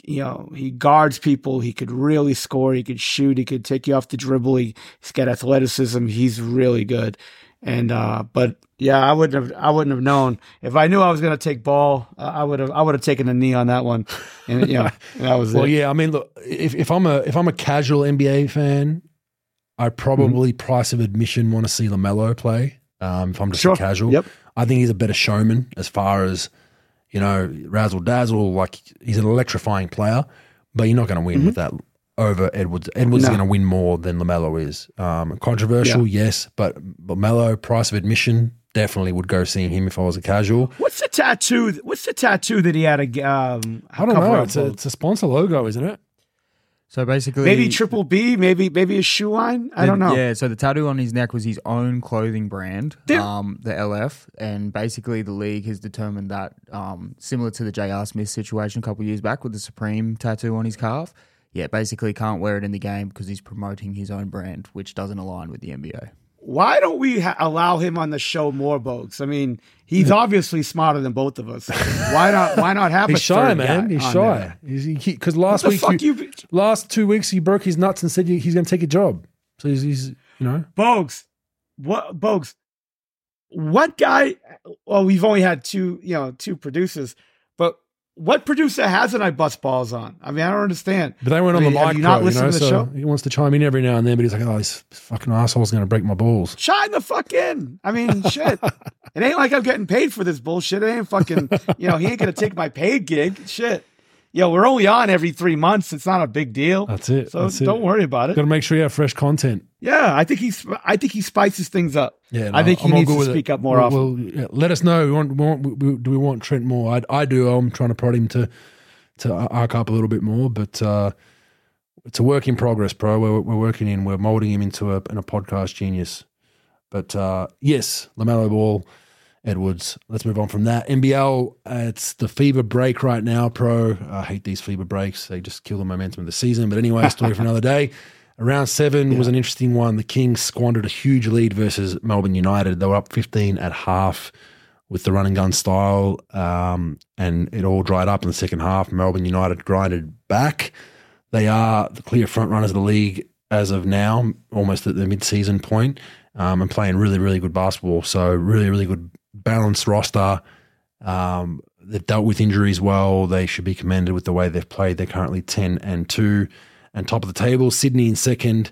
you know, he guards people. He could really score. He could shoot. He could take you off the dribble. He, he's got athleticism. He's really good. And, uh, but yeah, I wouldn't have, I wouldn't have known if I knew I was going to take ball. Uh, I would have, I would have taken a knee on that one. And, you know, that was Well, it. yeah. I mean, look, if, if I'm a if I'm a casual NBA fan, I probably price of admission want to see Lamelo play. Um, if I'm just Sure. a casual, Yep. I think he's a better showman as far as you know, razzle dazzle. Like he's an electrifying player, but you're not going to win with that over Edwards. Edwards is going to win more than Lamelo is. Um, controversial, yes, but Lamelo price of admission definitely would go seeing him if I was a casual. What's the tattoo? What's the tattoo that he had? A, um, I don't know. It's a, it's a sponsor logo, isn't it? So basically, maybe triple B, maybe maybe a shoe line. I don't know. Yeah, so the tattoo on his neck was his own clothing brand, um, the LF, and basically the league has determined that, um, similar to the J.R. Smith situation a couple of years back with the Supreme tattoo on his calf, yeah, basically can't wear it in the game because he's promoting his own brand, which doesn't align with the NBA. Why don't we ha- allow him on the show more, Bogues? I mean, he's hmm. obviously smarter than both of us. Why not? Why not have? He's a shy, man. He's shy. because last week, you, you, last two weeks, he broke his nuts and said he's going to take a job. So he's, he's you know, Bogues? What Bogues? What guy? Well, we've only had two, you know, two producers, what producer hasn't I bust balls on? I mean, I don't understand. but they weren't I on mean, the have mic, you not bro, you know. to the So show? he wants to chime in every now and then, but he's like, oh, this fucking asshole's going to break my balls. Chime the fuck in. I mean, shit. It ain't like I'm getting paid for this bullshit. It ain't fucking, you know, he ain't gonna take my paid gig. Shit. Yo, we're only on every three months. It's not a big deal. That's it. So That's don't worry about it. Got to make sure you have fresh content. Yeah, I think he's. I think he spices things up. Yeah, I think he I'm needs to with it. speak up more Well, often. well, yeah, let us know. We want, we want, we, do we want Trent more? I, I do. I'm trying to prod him to to arc up a little bit more, but uh, it's a work in progress, bro. We're, we're working in. We're molding him into a, in a podcast genius. But uh, yes, Lamelo Ball, Edwards. Let's move on from that. NBL. Uh, it's the FIBA break right now, pro. I hate these FIBA breaks. They just kill the momentum of the season. But anyway, story for another day. Round seven was an interesting one. The Kings squandered a huge lead versus Melbourne United. They were up 15 at half with the run and gun style, um, and it all dried up in the second half. Melbourne United grinded back. They are the clear front runners of the league as of now, almost at the mid-season point, um, and playing really, really good basketball. So really, really good balanced roster. Um, they've dealt with injuries well. They should be commended with the way they've played. They're currently ten and two, and top of the table. Sydney in second,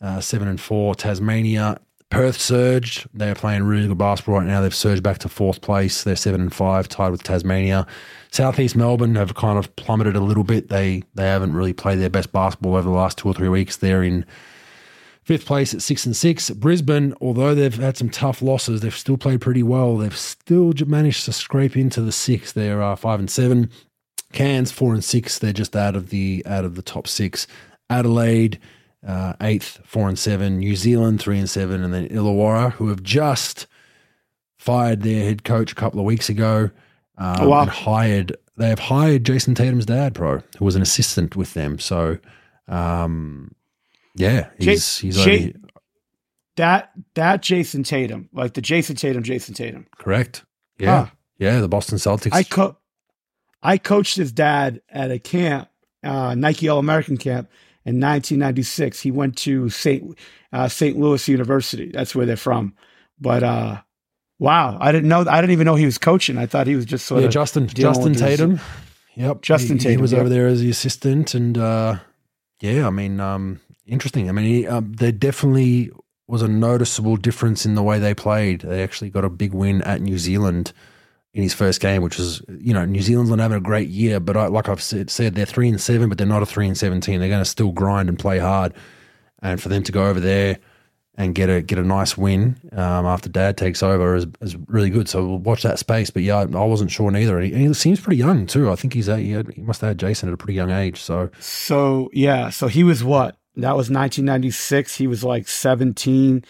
uh, seven and four. Tasmania, Perth surged. They are playing really good basketball right now. They've surged back to fourth place. They're seven and five, tied with Tasmania. Southeast Melbourne have kind of plummeted a little bit. They they haven't really played their best basketball over the last two or three weeks. They're in fifth place at six and six. Brisbane, although they've had some tough losses, they've still played pretty well. They've still managed to scrape into the six. They're uh, five and seven. Cairns four and six. They're just out of the out of the top six. Adelaide uh, eighth, four and seven. New Zealand three and seven, and then Illawarra, who have just fired their head coach a couple of weeks ago. Um, Oh, wow. and hired they have hired Jayson Tatum's dad, pro, who was an assistant with them. So, um, yeah, he's he's Ja- over- That that Jayson Tatum, like the Jayson Tatum, Jayson Tatum. correct. Yeah, Ah. yeah, the Boston Celtics. I co- I coached his dad at a camp, uh, Nike All American camp in 1996. He went to St. Uh, St. Louis University. That's where they're from. But uh, wow, I didn't know. I didn't even know he was coaching. I thought he was just sort yeah, of Justin Justin with his- Tatum. Yep, Justin he, He Tatum, was yep. over there as the assistant, and uh, yeah, I mean, um, interesting. I mean, he, um, there definitely was a noticeable difference in the way they played. They actually got a big win at New Zealand in his first game, which is you know New Zealand's not having a great year, but I, like I've said, said, they're three and seven, but they're not a three and seventeen. They're going to still grind and play hard, and for them to go over there and get a get a nice win um, after Dad takes over is, is really good. So we'll watch that space. But yeah, I, I wasn't sure neither. And he, he seems pretty young too. I think he's a, he, had, he must have had Jayson at a pretty young age. So So yeah, so he was what? That was 1996. He was like 17,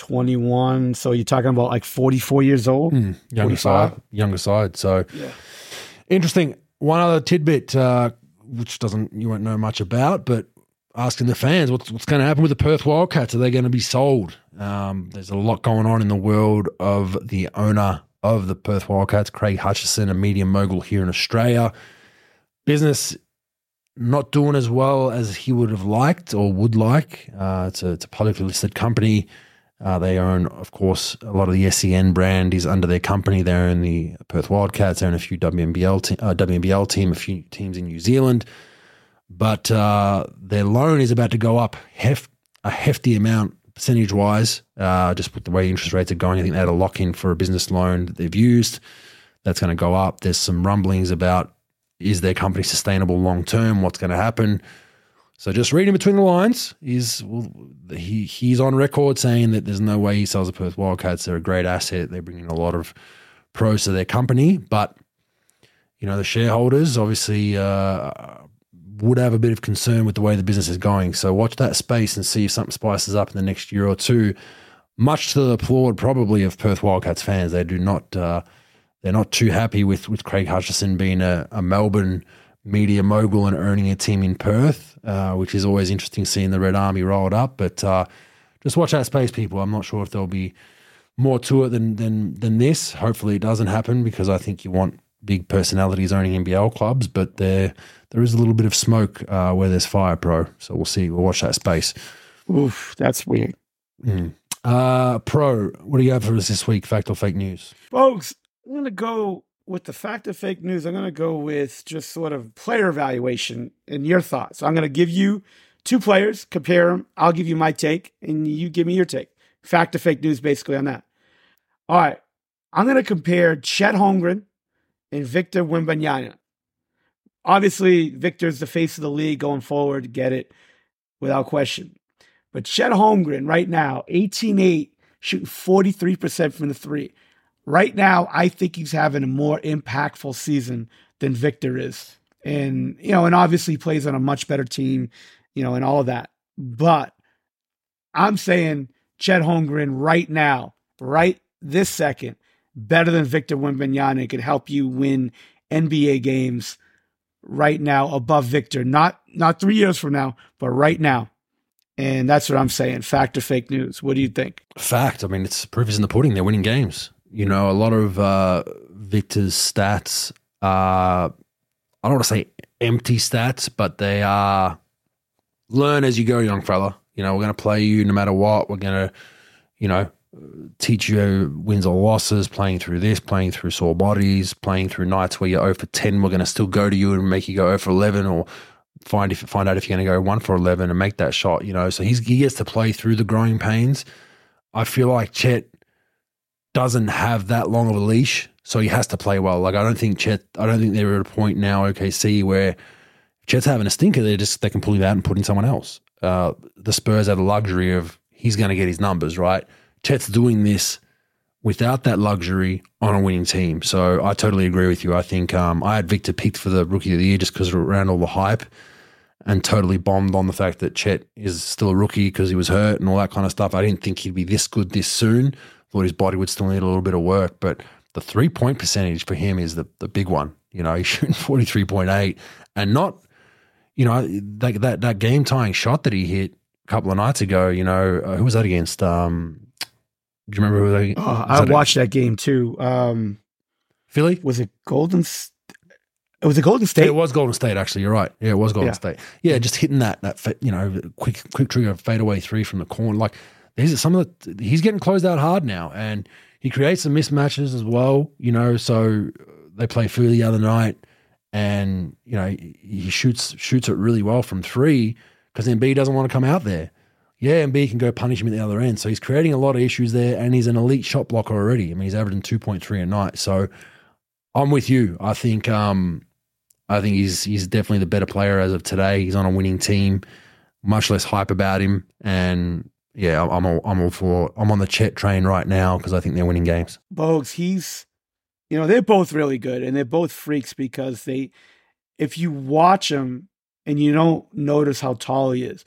21. So you're talking about like 44 years old. younger 45? side, younger side. So interesting. One other tidbit, uh, which doesn't you won't know much about, but asking the fans what's what's going to happen with the Perth Wildcats? Are they going to be sold? Um, there's a lot going on in the world of the owner of the Perth Wildcats, Craig Hutchison, a media mogul here in Australia. Business not doing as well as he would have liked or would like. Uh, it's, a, it's a publicly listed company. Uh, they own, of course, a lot of the SEN brand is under their company. They own the Perth Wildcats. They own a few WNBL, te- uh, WNBL team, a few teams in New Zealand. But uh, their loan is about to go up hef- a hefty amount percentage wise, uh, just with the way interest rates are going. I think they had a lock in for a business loan that they've used. That's going to go up. There's some rumblings about is their company sustainable long term? What's going to happen? So just reading between the lines, he's well, he he's on record saying that there's no way he sells the Perth Wildcats. They're a great asset. They bring in a lot of pros to their company, but you know the shareholders obviously uh, would have a bit of concern with the way the business is going. So watch that space and see if something spices up in the next year or two. Much to the applaud, probably, of Perth Wildcats fans, they do not uh, they're not too happy with with Craig Hutchison being a, a Melbourne media mogul and earning a team in Perth, uh, which is always interesting seeing the Red Army rolled up. But uh, just watch that space, people. I'm not sure if there'll be more to it than than than this. Hopefully, it doesn't happen because I think you want big personalities owning NBL clubs, but there there is a little bit of smoke uh, where there's fire, pro. So we'll see. We'll watch that space. Oof, that's weird. Mm. Uh, pro, what do you have for us this week? Fact or fake news, folks? I'm going to go with the fact of fake news. I'm going to go with just sort of player evaluation and your thoughts. So I'm going to give you two players, compare them. I'll give you my take, and you give me your take. Fact or fake news, basically on that. All right, I'm going to compare Chet Holmgren and Victor Wembanyama. Obviously, Victor's the face of the league going forward. Get it without question. But Chet Holmgren right now, 18-8, shooting 43% from the three. Right now, I think he's having a more impactful season than Victor is. And, you know, and obviously plays on a much better team, you know, and all of that. But I'm saying Chet Holmgren right now, right this second, better than Victor Wembanyama can help you win NBA games right now above Victor. Not not three years from now, but right now. And that's what I'm saying. Fact or fake news? What do you think? Fact. I mean, it's proof is in the pudding. They're winning games. You know, a lot of uh, Victor's stats are, I don't want to say empty stats, but they are learn as you go, young fella. You know, we're going to play you no matter what. We're going to, you know, teach you wins or losses, playing through this, playing through sore bodies, playing through nights where you're 0 for 10. We're going to still go to you and make you go 0 for 11 or find if find out if you're going to go 1 for 11 and make that shot, you know. So he's, he gets to play through the growing pains. I feel like Chet doesn't have that long of a leash, so he has to play well. Like I don't think Chet, I don't think they're at a point now, OKC, where Chet's having a stinker. They just they can pull him out and put in someone else. Uh, the Spurs have the luxury of he's going to get his numbers right. Chet's doing this without that luxury on a winning team. So I totally agree with you. I think um, I had Victor picked for the rookie of the year just because around all the hype and totally bombed on the fact that Chet is still a rookie because he was hurt and all that kind of stuff. I didn't think he'd be this good this soon. Thought his body would still need a little bit of work, but the three point percentage for him is the, the big one. You know, he's shooting 43.8 and not, you know, that, that, that game tying shot that he hit a couple of nights ago, you know, uh, who was that against? Um, do you remember who they? Oh, I watched that game too. Um, Philly was it Golden? It was a Golden State. It was Golden State. Actually, you're right. Yeah, it was Golden Yeah. State. Yeah, just hitting that that you know quick quick trigger fadeaway three from the corner. Like are some of the he's getting closed out hard now, and he creates some mismatches as well. You know, so they play Philly the other night, and you know he shoots shoots it really well from three because Embiid doesn't want to come out there. Yeah, Embiid can go punish him at the other end. So he's creating a lot of issues there, and he's an elite shot blocker already. I mean, he's averaging two point three a night. So I'm with you. I think um, I think he's he's definitely the better player as of today. He's on a winning team. Much less hype about him, and yeah, I'm all, I'm all for. I'm on the Chet train right now because I think they're winning games. Bogues, he's, you know, they're both really good and they're both freaks because they, if you watch them and you don't notice how tall he is,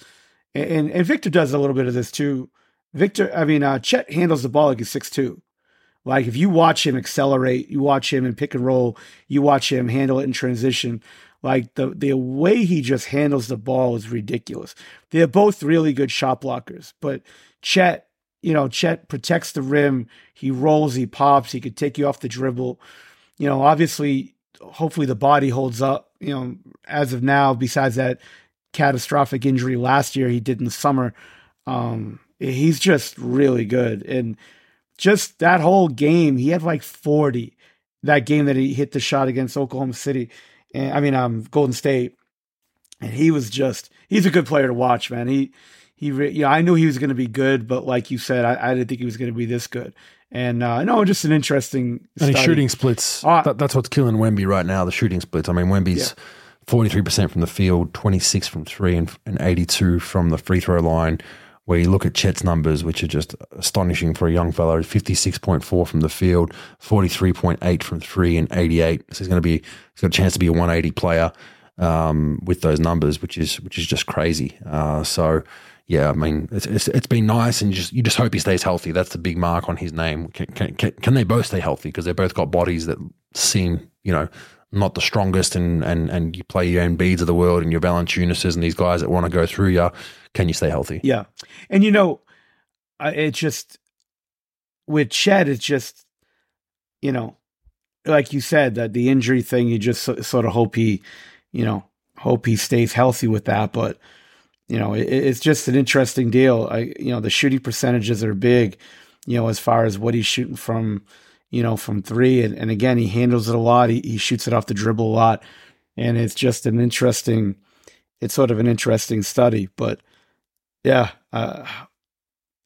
and, and, and Victor does a little bit of this too. Victor, I mean, uh, Chet handles the ball like he's six two. Like if you watch him accelerate, you watch him in pick and roll, you watch him handle it in transition. Like the the way he just handles the ball is ridiculous. They're both really good shot blockers, but Chet you know, Chet protects the rim. He rolls, he pops, he could take you off the dribble. You know, obviously, hopefully the body holds up. You know, as of now, besides that catastrophic injury last year he did in the summer, um, he's just really good. And just that whole game, he had like 40. That game that he hit the shot against Oklahoma City, and I mean, um, Golden State, and he was just he's a good player to watch, man. He he, yeah, I knew he was going to be good, but like you said, I, I didn't think he was going to be this good. And uh, no, just an interesting. And study. shooting splits. Uh, that, that's what's killing Wemby right now. The shooting splits. I mean, Wemby's forty three percent from the field, twenty six from three, and, and eighty two from the free throw line. Where you look at Chet's numbers, which are just astonishing for a young fellow, fifty six point four from the field, forty three point eight from three, and eighty eight. So he's going to be he's got a chance to be a one eighty player um, with those numbers, which is which is just crazy. Uh, so yeah, I mean, it's, it's, it's been nice, and just you just hope he stays healthy. That's the big mark on his name. Can can, can, can they both stay healthy? Because they both got bodies that seem, you know, not the strongest, and and and you play your Embiids of the world and your Valanciunases and these guys that want to go through you. Can you stay healthy? Yeah, and you know, it's just with Chet, it's just you know, like you said that the injury thing. You just sort of hope he, you know, hope he stays healthy with that, but you know, it, it's just an interesting deal. I, you know, the shooting percentages are big, you know, as far as what he's shooting from, you know, from three. And, and again, he handles it a lot. He, he shoots it off the dribble a lot. And it's just an interesting, it's sort of an interesting study. But yeah, uh,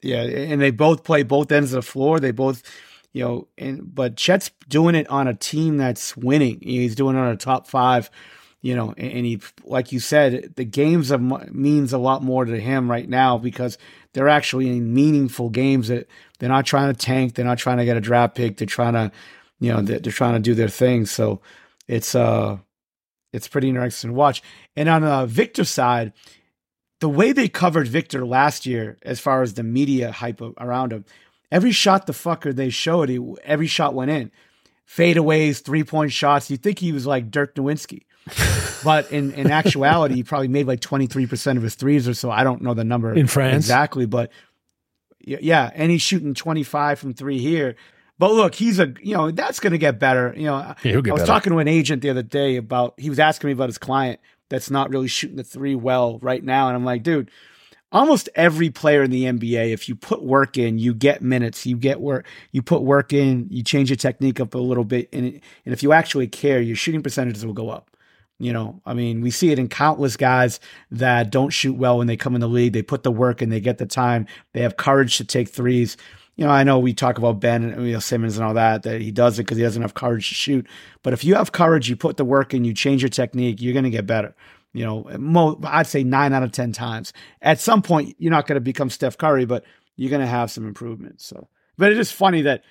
yeah. And they both play both ends of the floor. They both, you know, and, but Chet's doing it on a team that's winning. He's doing it on a top five you know, and he, like you said, the games of, means a lot more to him right now because they're actually in meaningful games that they're not trying to tank, they're not trying to get a draft pick, they're trying to, you know, they're, they're trying to do their thing. So it's uh, it's pretty interesting to watch. And on the Victor side, the way they covered Victor last year, as far as the media hype around him, every shot the fucker they showed, he, every shot went in. Fadeaways, three point shots. You think he was like Dirk Nowitzki but in, in actuality, he probably made like 23% of his threes or so. I don't know the number in France exactly, but yeah. And he's shooting 25 from three here. But look, he's a, you know, that's going to get better. You know, yeah, I was better. talking to an agent the other day about, he was asking me about his client that's not really shooting the three well right now. And I'm like, dude, almost every player in the NBA, if you put work in, you get minutes, you get work, you put work in, you change your technique up a little bit. And, and if you actually care, your shooting percentages will go up. You know, I mean, we see it in countless guys that don't shoot well when they come in the league. They put the work and they get the time. They have courage to take threes. You know, I know we talk about Ben and you know, Simmons and all that, that he does it because he doesn't have courage to shoot. But if you have courage, you put the work in, you change your technique, you're going to get better. You know, mo- I'd say nine out of 10 times. At some point, you're not going to become Steph Curry, but you're going to have some improvements. So, but it is funny that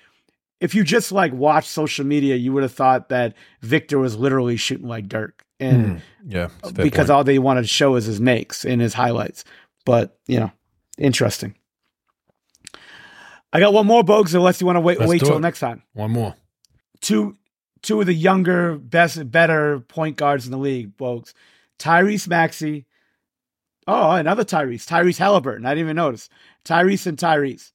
if you just like watch social media, you would have thought that Victor was literally shooting like Dirk and mm, yeah, because point. all they wanted to show is his makes and his highlights. But you know, interesting. I got one more, Bogues, unless you want to wait Let's wait till it. next time. One more. Two two of the younger, best, better point guards in the league, Bogues. Tyrese Maxey. Oh, another Tyrese. Tyrese Halliburton. I didn't even notice. Tyrese and Tyrese.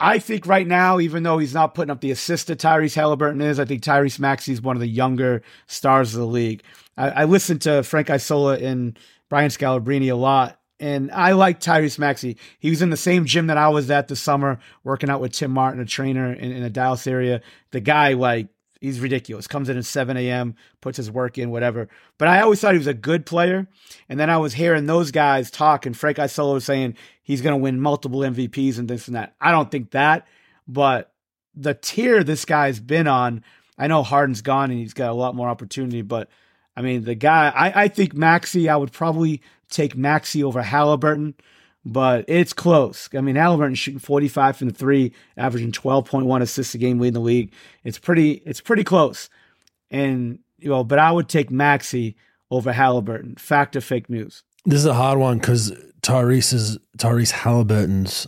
I think right now, even though he's not putting up the assist that Tyrese Halliburton is, I think Tyrese Maxey is one of the younger stars of the league. I, I listened to Frank Isola and Brian Scalabrine a lot, and I like Tyrese Maxey. He was in the same gym that I was at this summer, working out with Tim Martin, a trainer in, in the Dallas area. The guy, like, he's ridiculous. Comes in at 7 a.m., puts his work in, whatever. But I always thought he was a good player. And then I was hearing those guys talk, and Frank Isola saying he's going to win multiple MVPs and this and that. I don't think that, but the tier this guy's been on, I know Harden's gone and he's got a lot more opportunity, but I mean, the guy, I, I think Maxey, I would probably take Maxey over Halliburton but it's close. I mean, Halliburton shooting 45 from the three, averaging 12.1 assists a game, leading the league. It's pretty, it's pretty close. And you know, but I would take Maxey over Halliburton. Fact or fake news? This is a hard one because Tyrese's Tyrese Halliburton's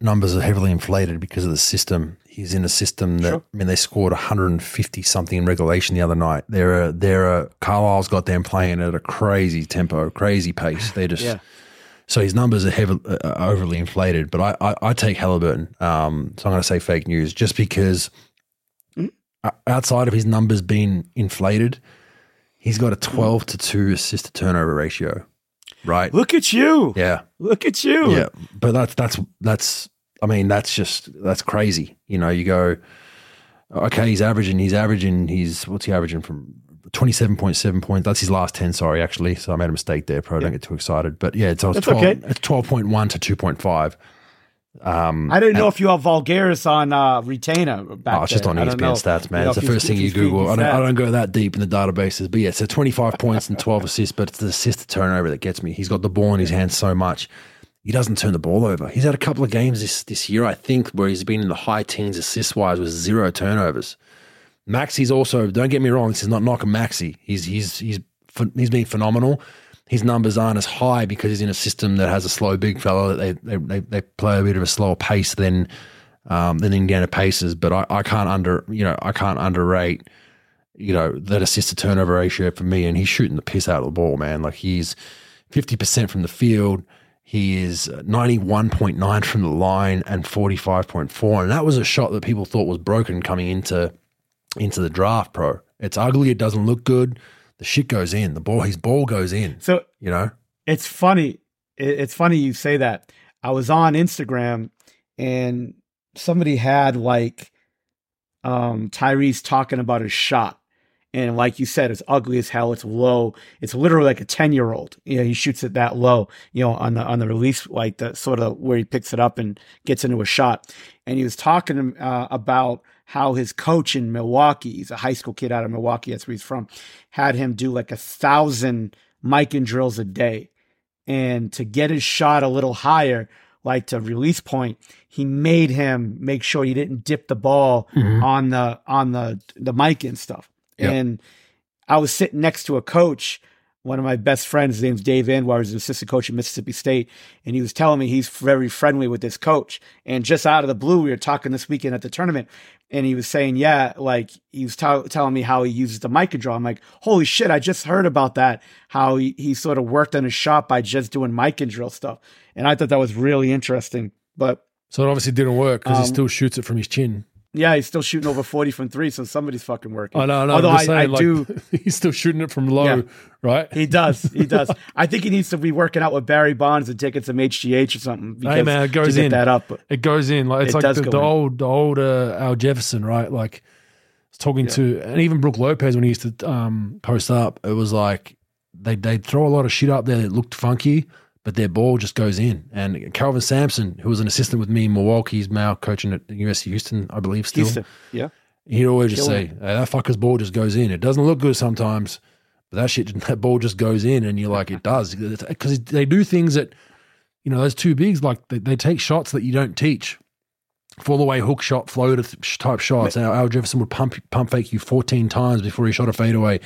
numbers are heavily inflated because of the system. He's in a system that sure. I mean they scored 150 something in regulation the other night. They're a, they're a Carlisle's got them playing at a crazy tempo, crazy pace. They're just. yeah So his numbers are heavily uh, overly inflated. But I, I, I take Halliburton. Um, so I'm going to say fake news just because Mm-hmm. outside of his numbers being inflated, he's got a 12 to two assist to turnover ratio. Right. Look at you. Yeah. Look at you. Yeah, but that's that's that's. I mean, that's just that's crazy. You know, you go, okay, he's averaging, he's averaging, he's what's he averaging from twenty seven point seven points. That's his last ten. Sorry, actually, so I made a mistake there. Pro, don't get too excited. But yeah, it's, it's twelve. okay. It's twelve point one to two point five. Um, I don't know if you have Vulgaris on uh, retainer back Oh, it's just there. on I don't know. ESPN stats, man. You know, it's the first thing you Google. I don't, I don't go that deep in the databases, but yeah, so 25 points and 12 assists, but it's the assist to turnover that gets me. He's got the ball in his hands so much. He doesn't turn the ball over. He's had a couple of games this, this year, I think, where he's been in the high teens assist wise with zero turnovers. Maxey's also, don't get me wrong, this is not knocking Maxi. He's, he's, he's, he's been phenomenal. His numbers aren't as high because he's in a system that has a slow big fella. They, they, they, they play a bit of a slower pace than, um, than Indiana Pacers, but I, I can't under you know I can't underrate you know that assist to turnover ratio for me, and he's shooting the piss out of the ball, man. Like he's fifty percent from the field, he is ninety one point nine from the line, and forty five point four, and that was a shot that people thought was broken coming into into the draft, pro. It's ugly, it doesn't look good. The shit goes in, the ball, his ball goes in. So You know, it's funny. It's funny you say that. I was on Instagram and somebody had like um Tyrese talking about his shot. And like you said, it's ugly as hell. It's low. It's literally like a 10 year old. You know, he shoots it that low, you know, on the, on the release, like the sort of where he picks it up and gets into a shot. And he was talking uh, about how his coach in Milwaukee, he's a high school kid out of Milwaukee. That's where he's from, had him do like a thousand Mikan drills a day. And to get his shot a little higher, like to release point, he made him make sure he didn't dip the ball mm-hmm. on the on the the Mikan stuff. Yep. And I was sitting next to a coach, one of my best friends, his name's Dave Anwar, he's an assistant coach at Mississippi State, and he was telling me he's very friendly with this coach. And just out of the blue, we were talking this weekend at the tournament, and he was saying, yeah, like he was tell telling me how he uses the Mikan draw. I'm like, holy shit, I just heard about that. How he, he sort of worked on his shot by just doing Mikan drill stuff. And I thought that was really interesting. But so it obviously didn't work because Um, he still shoots it from his chin. Yeah, he's still shooting over 40 from three, so somebody's fucking working. I know, I know. Although I, saying, I like, do, he's still shooting it from low, Yeah. right? he does, he does. I think he needs to be working out with Barry Bonds and taking some HGH or something. Because, man, it goes in. that up. It goes in like it's It like the, the old, the old uh, Al Jefferson, right? Like, I was talking to, and even Brook Lopez when he used to um, post up, it was like they they throw a lot of shit up there that looked funky, but their ball just goes in. And Kelvin Sampson, who was an assistant with me in Milwaukee, he's now coaching at USC Houston, I believe, still. Houston, yeah. He'd always just say, hey, "That fucker's ball just goes in. It doesn't look good sometimes, but that shit, that ball just goes in." And you're like, "It does," because they do things that, you know, those two bigs like they, they take shots that you don't teach, fall away hook shot, floater type shots. Al, Al Jefferson would pump pump fake you 14 times before he shot a fadeaway.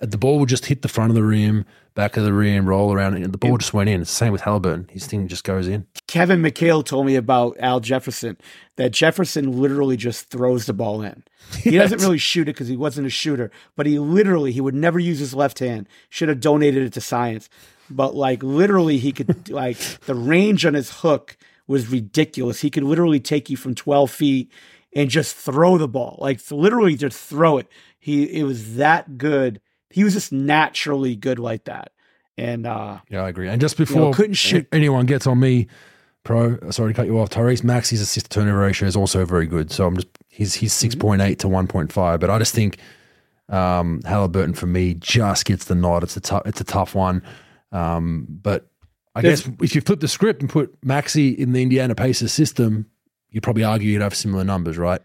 The ball would just hit the front of the rim, back of the rim, roll around, and the ball just went in. It's the same with Halliburton. His thing just goes in. Kevin McHale told me about Al Jefferson that Jefferson literally just throws the ball in. He doesn't really shoot it because he wasn't a shooter, but he literally he would never use his left hand. Should have donated it to science, but like literally he could like the range on his hook was ridiculous. He could literally take you from twelve feet and just throw the ball, like literally just throw it. He it was that good. He was just naturally good like that, and uh Yeah, I agree. And just before couldn't shoot- anyone gets on me, pro, sorry to cut you off, Tyrese Maxey's assist turnover ratio is also very good. So I'm just he's he's Mm-hmm. six point eight to one point five. But I just think um, Halliburton for me just gets the nod. It's a tough it's a tough one. Um, but I There's- guess if you flip the script and put Maxey in the Indiana Pacers system, you'd probably argue you'd have similar numbers, right?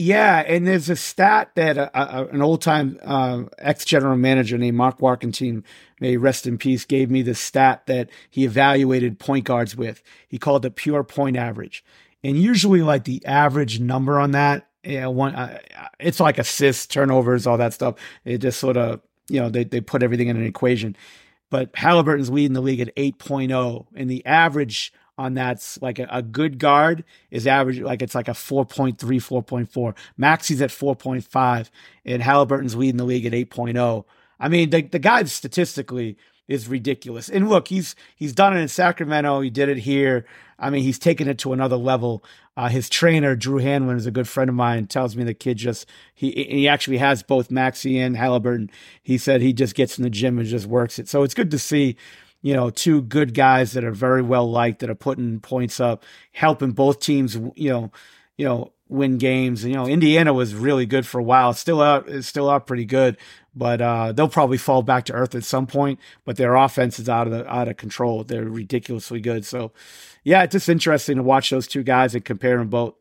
Yeah, and there's a stat that an old time uh, ex general manager named Mark Warkentien, may rest in peace, gave me the stat that he evaluated point guards with. He called it pure point average, and usually like the average number on that, yeah, one, uh, it's like assists, turnovers, all that stuff. It just sort of you know they they put everything in an equation. But Halliburton's leading the league at 8.0, and the average on that's like a, a good guard is average like it's like a 4.3 4.4 maxey's at 4.5 and halliburton's leading the league at 8.0 i mean the, the guys statistically is ridiculous. And look, he's he's done it in Sacramento. He did it here. I mean, he's taken it to another level. Uh, his trainer, Drew Hanlen, is a good friend of mine. Tells me the kid just he he actually has both Maxey and Halliburton. He said he just gets in the gym and just works it. So it's good to see, you know, two good guys that are very well liked that are putting points up, helping both teams. You know, you know, win games. And, You know, Indiana was really good for a while. Still out, it's still out pretty good, but uh, they'll probably fall back to earth at some point. But their offense is out of the, out of control. They're ridiculously good. So, yeah, it's just interesting to watch those two guys and compare them both.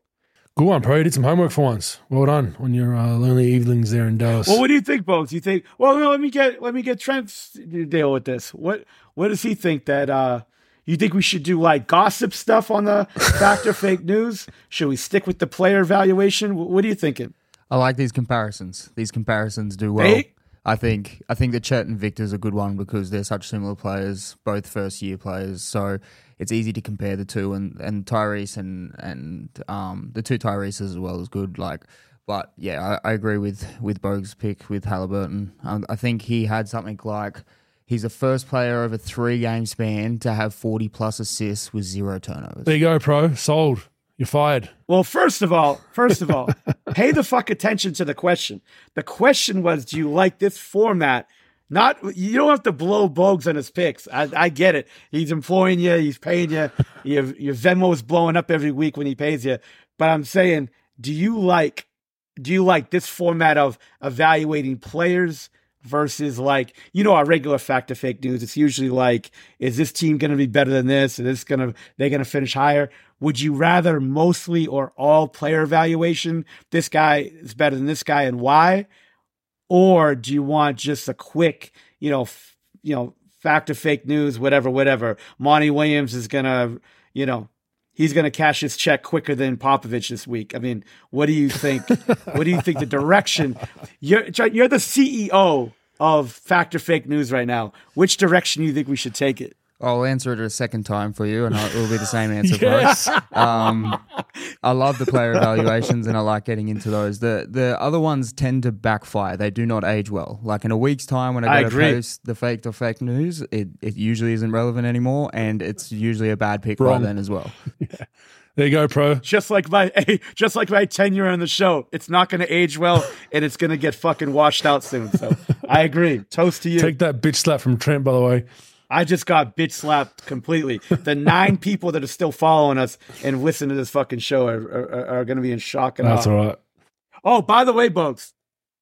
Good one, Pro. You did some homework for once. Well done on your uh, lonely evenings there in Dallas. Well, what do you think, Bones? You think? Well, no, let me get let me get Trent's deal with this. What what does he think that? uh you think we should do like gossip stuff on the fact or fake news? Should we stick with the player evaluation? What are you thinking? I like these comparisons. These comparisons do well. Hey. I think I think that Chet and Victor is a good one because they're such similar players, both first year players. So it's easy to compare the two, and and Tyrese and and um the two Tyreses as well is good. Like, but yeah, I, I agree with with Bogue's pick with Halliburton. Um, I think he had something like he's the first player over three game span to have forty plus assists with zero turnovers. there you go, Pro. Sold. You're fired. Well, first of all, first of all, pay the fuck attention to the question. The question was, do you like this format? Not you don't have to blow Bogues on his picks. I, I get it. He's employing you. He's paying you. Your your Venmo is blowing up every week when he pays you. But I'm saying, do you like do you like this format of evaluating players versus like you know our regular fact or fake news? It's usually like, is this team going to be better than this? Is this going to they're going to finish higher? Would you rather mostly or all player evaluation? This guy is better than this guy, and why? Or do you want just a quick, you know, f- you know, fact or fake news, whatever, whatever? Monty Williams is gonna, you know, he's gonna cash his check quicker than Popovich this week. I mean, what do you think? what do you think the direction? You're you're the CEO of fact or fake news right now. Which direction do you think we should take it? I'll answer it a second time for you, and it will be the same answer Yes. Um, I love the player evaluations, and I like getting into those. The the other ones tend to backfire; they do not age well. Like in a week's time, when I I go to agree. post the faked or fake news, it, it usually isn't relevant anymore, and it's usually a bad pick Wrong. by then as well. There you go, Pro. Just like my just like my tenure on the show, it's not going to age well, and it's going to get fucking washed out soon. So I agree. Toast to you. Take that bitch slap from Trent, by the way. I just got bitch slapped completely. The nine people that are still following us and listen to this fucking show are, are, are going to be in shock and That's awe. all right. Oh, by the way, Bugs,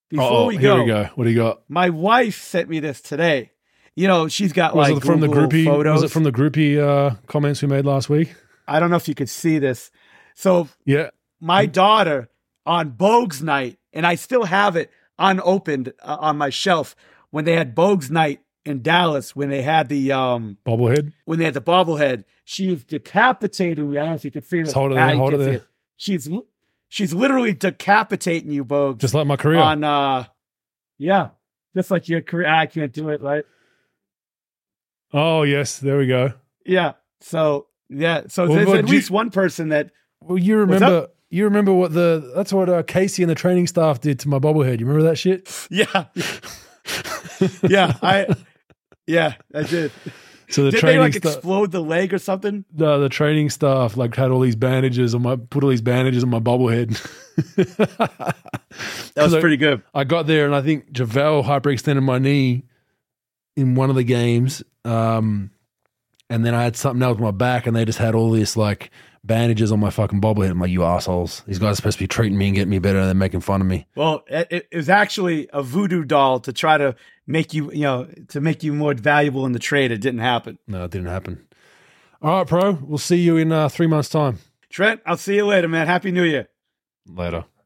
before Oh, we, here go, we go. What do you got? my wife sent me this today. You know, she's got Was like from the groupie? photos. Was it from the groupie uh, comments we made last week? I don't know if you could see this. So Yeah. my daughter on Bogues night, and I still have it unopened uh, on my shelf when they had Bogues night in Dallas when they had the um Bobblehead. when they had the bobblehead. She was decapitating me. I don't know if you can see this. hold it there, hold it there. She's she's literally decapitating you, Bogues. Just like my career. on uh yeah. Just like your career. I can't do it, right? oh, yes. There we go. Yeah. So yeah. So Well, there's at you- least one person that Well, you remember. You remember what the that's what uh, Casey and the training staff did to my bobblehead. You remember that shit? Yeah. yeah, I yeah, I did. So the did they training like staff, explode the leg or something? No, the training staff like had all these bandages on my put all these bandages on my bobblehead. That was pretty good. I got there and I think JaVale hyperextended my knee in one of the games. Um, and then I had something else with my back and they just had all this like bandages on my fucking bobblehead. I'm like, you assholes. These guys are supposed to be treating me and getting me better and they're making fun of me. Well, it, it was actually a voodoo doll to try to make you, you know, to make you more valuable in the trade. It didn't happen. No, it didn't happen. All right, pro. We'll see you in uh, three months' time. Trent, I'll see you later, man. Happy New Year. Later.